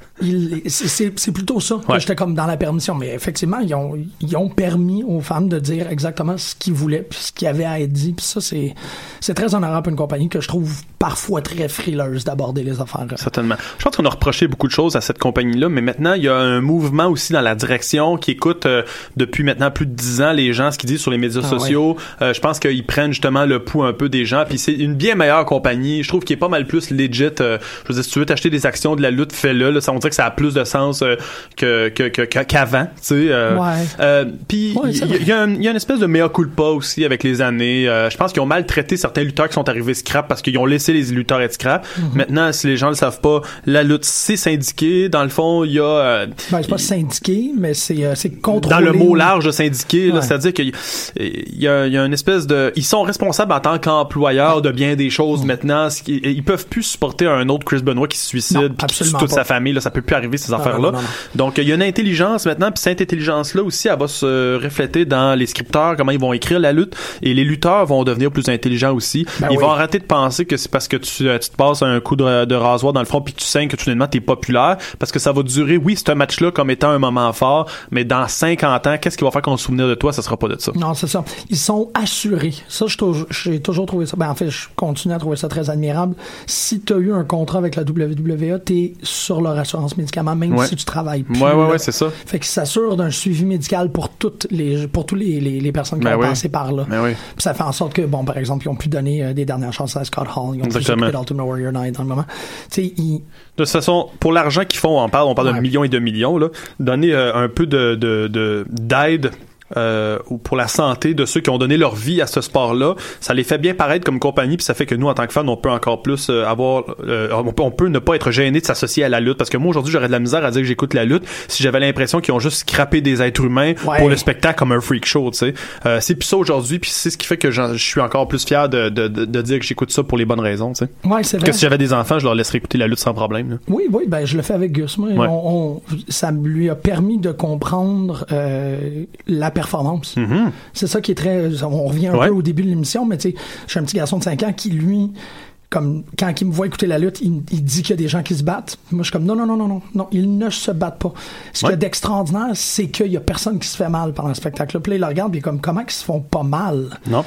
c'est- plutôt ça que Ouais. j'étais comme dans la permission. Mais effectivement, ils ont, ils ont permis aux femmes de dire exactement ce qu'ils voulaient, puis ce qu'il y avait à être dit. Puis ça, c'est c'est très honorable pour une compagnie que je trouve parfois très frileuse d'aborder les affaires. euh, Certainement. Je pense qu'on a reproché beaucoup de choses à cette compagnie-là, mais maintenant, il y a un mouvement aussi dans la direction qui écoute euh, depuis maintenant plus de dix ans les gens, ce qu'ils disent sur les médias Ah sociaux. Euh, je pense qu'ils prennent justement le pouls un peu des gens, puis c'est une bien meilleure compagnie. Je trouve qu'il est pas mal plus legit. euh, je veux dire, si tu veux t'acheter des actions de la lutte, fais-le. Là, ça, on dirait que ça a plus de sens euh, que que- que- que- qu'avant, tu sais. euh, Ouais. euh, puis il y, a une espèce de mea culpa aussi avec les années. Je pense qu'ils ont mal traité certains lutteurs qui sont arrivés scrap parce qu'ils ont laissé les lutteurs être scrap. Mhm. Maintenant, si les gens le savent pas, la lutte c'est syndiqué. Dans le fond, il y a Ben, c'est pas syndiqué, mais c'est c'est contrôlé. dans le mot large de syndiqué, là, c'est-à-dire qu'il il y a, y a une espèce de, ils sont responsables en tant qu'employeurs de bien des choses maintenant. ce qui- Ils peuvent plus supporter un autre Chris Benoit qui se suicide, Non, puis qui tue absolument toute pas. sa famille. Là, ça peut plus arriver ces affaires-là. Donc il y a une intelligence maintenant, puis cette intelligence-là aussi, elle va se refléter dans les scripteurs, comment ils vont écrire la lutte, et les lutteurs vont devenir plus intelligents aussi. Ben ils oui. vont arrêter de penser que c'est parce que tu, euh, tu te passes un coup de, de rasoir dans le front puis que tu saignes que tu t'es populaire, parce que ça va durer, oui, c'est un match-là comme étant un moment fort, mais dans 50 ans, qu'est-ce qui va faire qu'on se souvenir de toi? Ça sera pas de ça. Non, c'est ça. Ils sont assurés. Ça, j'ai toujours trouvé ça. Ben, en fait, je continue à trouver ça très admirable. Si tu as eu un contrat avec la WWE, tu es sur leur assurance médicaments, même Ouais. si tu travailles plus. Ouais, là. ouais, c'est ça. Fait qu'ils s'assurent d'un suivi médical pour toutes les, pour tous les, les, les personnes qui Ben ont oui. passé par là. Ben oui. Puis ça fait en sorte que, bon, par exemple, ils ont pu donner euh, des dernières chances à Scott Hall. Ils ont pu Exactement. s'occuper d'Ultimate Warrior Night dans le moment. Tu sais, ils, De toute façon, pour l'argent qu'ils font, on parle, on parle de millions et de millions, là, donner euh, un peu de de- de- d'aide euh, ou pour la santé de ceux qui ont donné leur vie à ce sport-là, ça les fait bien paraître comme compagnie, puis ça fait que nous, en tant que fans, on peut encore plus euh, avoir, euh, on, peut, on peut ne pas être gêné de s'associer à la lutte, parce que moi aujourd'hui, j'aurais de la misère à dire que j'écoute la lutte si j'avais l'impression qu'ils ont juste scrappé des êtres humains Ouais. pour le spectacle comme un freak show, tu sais. Euh, c'est plus ça aujourd'hui, puis c'est ce qui fait que je suis encore plus fier de, de, de, de dire que j'écoute ça pour les bonnes raisons, tu sais. ouais, c'est vrai. Que si j'avais des enfants, je leur laisserais écouter la lutte sans problème. là. Oui, oui, ben je le fais avec Gus. Moi, Ouais. on, on- ça lui a permis de comprendre la performance. C'est ça qui est très. On revient un Ouais. peu au début de l'émission, mais tu sais, j'ai un petit garçon de 5 ans qui, lui, comme quand il me voit écouter la lutte, il, il dit qu'il y a des gens qui se battent. Moi, je suis comme non, non, non, non, non, non, ils ne se battent pas. Ce qu'il y Ouais. a d'extraordinaire, c'est qu'il y a personne qui se fait mal pendant le spectacle. Puis là, il le regarde, puis il est comme comment ils se font pas mal? Non.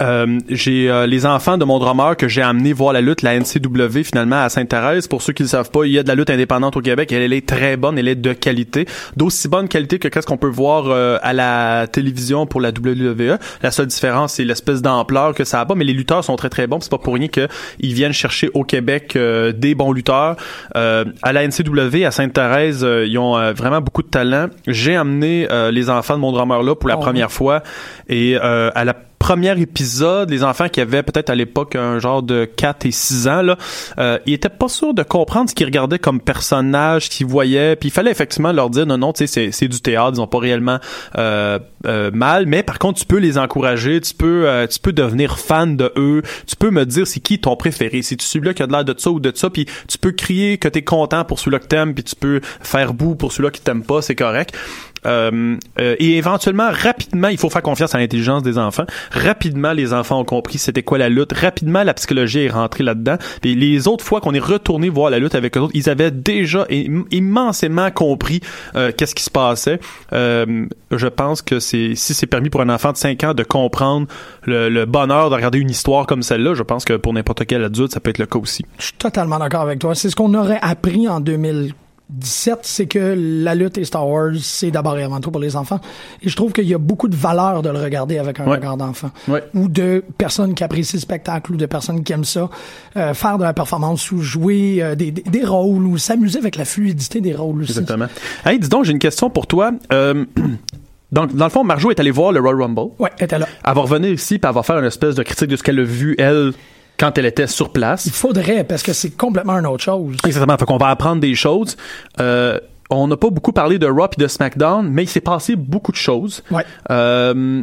Euh, j'ai euh, les enfants de mon drummer que j'ai amené voir la lutte, la NCW finalement à Sainte-Thérèse. Pour ceux qui ne le savent pas, il y a de la lutte indépendante au Québec. Elle, elle est très bonne, elle est de qualité, d'aussi bonne qualité que qu'est-ce qu'on peut voir euh, à la télévision pour la WWE. La seule différence, c'est l'espèce d'ampleur que ça a pas, mais les lutteurs sont très très bons. C'est pas pour rien que ils viennent chercher au Québec euh, des bons lutteurs. Euh, à la NCW à Sainte-Thérèse, euh, ils ont vraiment beaucoup de talent. J'ai amené euh, les enfants de mon drummer là pour la Oh. première fois et euh, à la premier épisode, les enfants qui avaient peut-être à l'époque un genre de 4 et 6 ans, là, euh, ils étaient pas sûrs de comprendre ce qu'ils regardaient comme personnage, ce qu'ils voyaient. Puis il fallait effectivement leur dire non, non, tu sais, c'est, du théâtre, ils ont pas réellement euh, euh, mal. Mais par contre, tu peux les encourager, tu peux, euh, tu peux devenir fan de eux, tu peux me dire c'est qui ton préféré, c'est tu celui-là qui a de l'air de ça ou de ça, puis tu peux crier que t'es content pour celui-là que t'aimes, puis tu peux faire bout pour celui-là qui t'aime pas, c'est correct. Euh, euh, et éventuellement, rapidement, il faut faire confiance à l'intelligence des enfants. Rapidement, les enfants ont compris c'était quoi la lutte. Rapidement, la psychologie est rentrée là-dedans. Les autres fois qu'on est retourné voir la lutte avec eux autres, ils avaient déjà im- immensément compris euh, qu'est-ce qui se passait. Je pense que c'est si c'est permis pour un enfant de 5 ans de comprendre le, bonheur de regarder une histoire comme celle-là, je pense que pour n'importe quel adulte, ça peut être le cas aussi. Je suis totalement d'accord avec toi. C'est ce qu'on aurait appris en 2017, c'est que la lutte et Star Wars, c'est d'abord et avant tout pour les enfants. Et je trouve qu'il y a beaucoup de valeur de le regarder avec un Ouais. regard d'enfant. Ouais. Ou de personnes qui apprécient le spectacle ou de personnes qui aiment ça. Euh, faire de la performance ou jouer euh, des, des, des rôles ou s'amuser avec la fluidité des rôles aussi. Exactement. Hey, dis donc, j'ai une question pour toi. Euh, dans, dans le fond, Marjo est allée voir le Royal Rumble. Ouais, elle était là. Elle va revenir ici puis elle va faire une espèce de critique de ce qu'elle a vu, elle, quand elle était sur place. Il faudrait, parce que c'est complètement une autre chose. Exactement. Fait qu'on va apprendre des choses. Euh, on n'a pas beaucoup parlé de Raw et de SmackDown, mais il s'est passé beaucoup de choses. Ouais. Euh,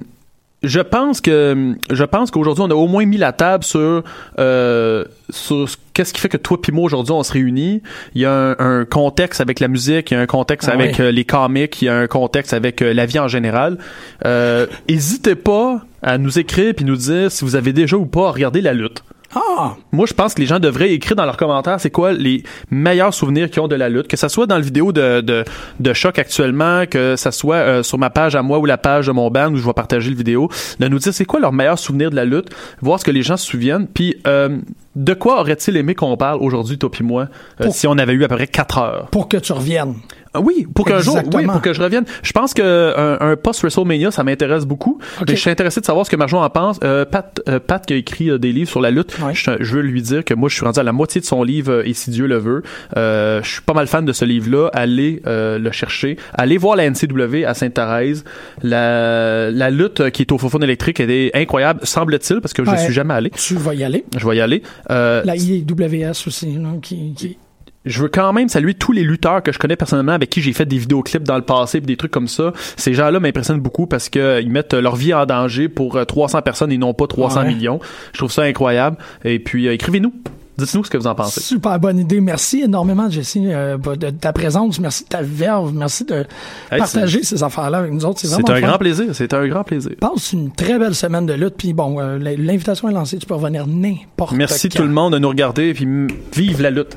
je pense que je pense qu'aujourd'hui on a au moins mis la table sur euh, sur ce- qu'est-ce qui fait que toi puis moi aujourd'hui on se réunit. Il y a un, un contexte avec la musique, il y a un contexte Ah avec euh, les comics, il y a un contexte avec euh, la vie en général. Euh, hésitez pas à nous écrire puis nous dire si vous avez déjà ou pas regardé la lutte. Ah! Moi, je pense que les gens devraient écrire dans leurs commentaires c'est quoi les meilleurs souvenirs qu'ils ont de la lutte, que ça soit dans le vidéo de, de, choc actuellement, que ça soit euh, sur ma page à moi ou la page de mon band où je vais partager le vidéo, de nous dire c'est quoi leurs meilleurs souvenirs de la lutte, voir ce que les gens se souviennent, puis euh, de quoi aurait-il aimé qu'on parle aujourd'hui, toi puis moi, euh, Pour- si on avait eu à peu près quatre heures? Pour que tu reviennes. Ah Oui, pour qu'un jour, oui, pour que je revienne. Je pense que un, un post WrestleMania, ça m'intéresse beaucoup. Je suis intéressé de savoir ce que Marjon en pense. Euh, Pat, euh, Pat qui a écrit euh, des livres sur la lutte. Ouais. Je, je veux lui dire que moi, je suis rendu à la moitié de son livre euh, et si Dieu le veut, euh, je suis pas mal fan de ce livre-là. Allez euh, le chercher. Allez voir la NCW à Sainte-Thérèse. La, la lutte euh, qui est au Fofone électrique elle est incroyable, semble-t-il, parce que je Ouais. suis jamais allé. Tu vas y aller. Je vais y aller. Euh, La IWS aussi, là, qui, qui... je veux quand même saluer tous les lutteurs que je connais personnellement avec qui j'ai fait des vidéoclips dans le passé des trucs comme ça. Ces gens-là m'impressionnent beaucoup parce que euh, ils mettent leur vie en danger pour euh, 300 personnes et non pas 300 Ouais. millions. Je trouve ça incroyable. Et puis euh, écrivez-nous. Dites-nous ce que vous en pensez. Super bonne idée. Merci énormément, Jesse, euh, de ta présence. Merci de ta verve. Merci de Hey, partager ces affaires-là avec nous autres. C'est un fun. grand plaisir. C'est un grand plaisir. Passe une très belle semaine de lutte. Puis bon, euh, l'invitation est lancée. Tu peux revenir n'importe Merci quand. tout le monde de nous regarder et puis vive la lutte.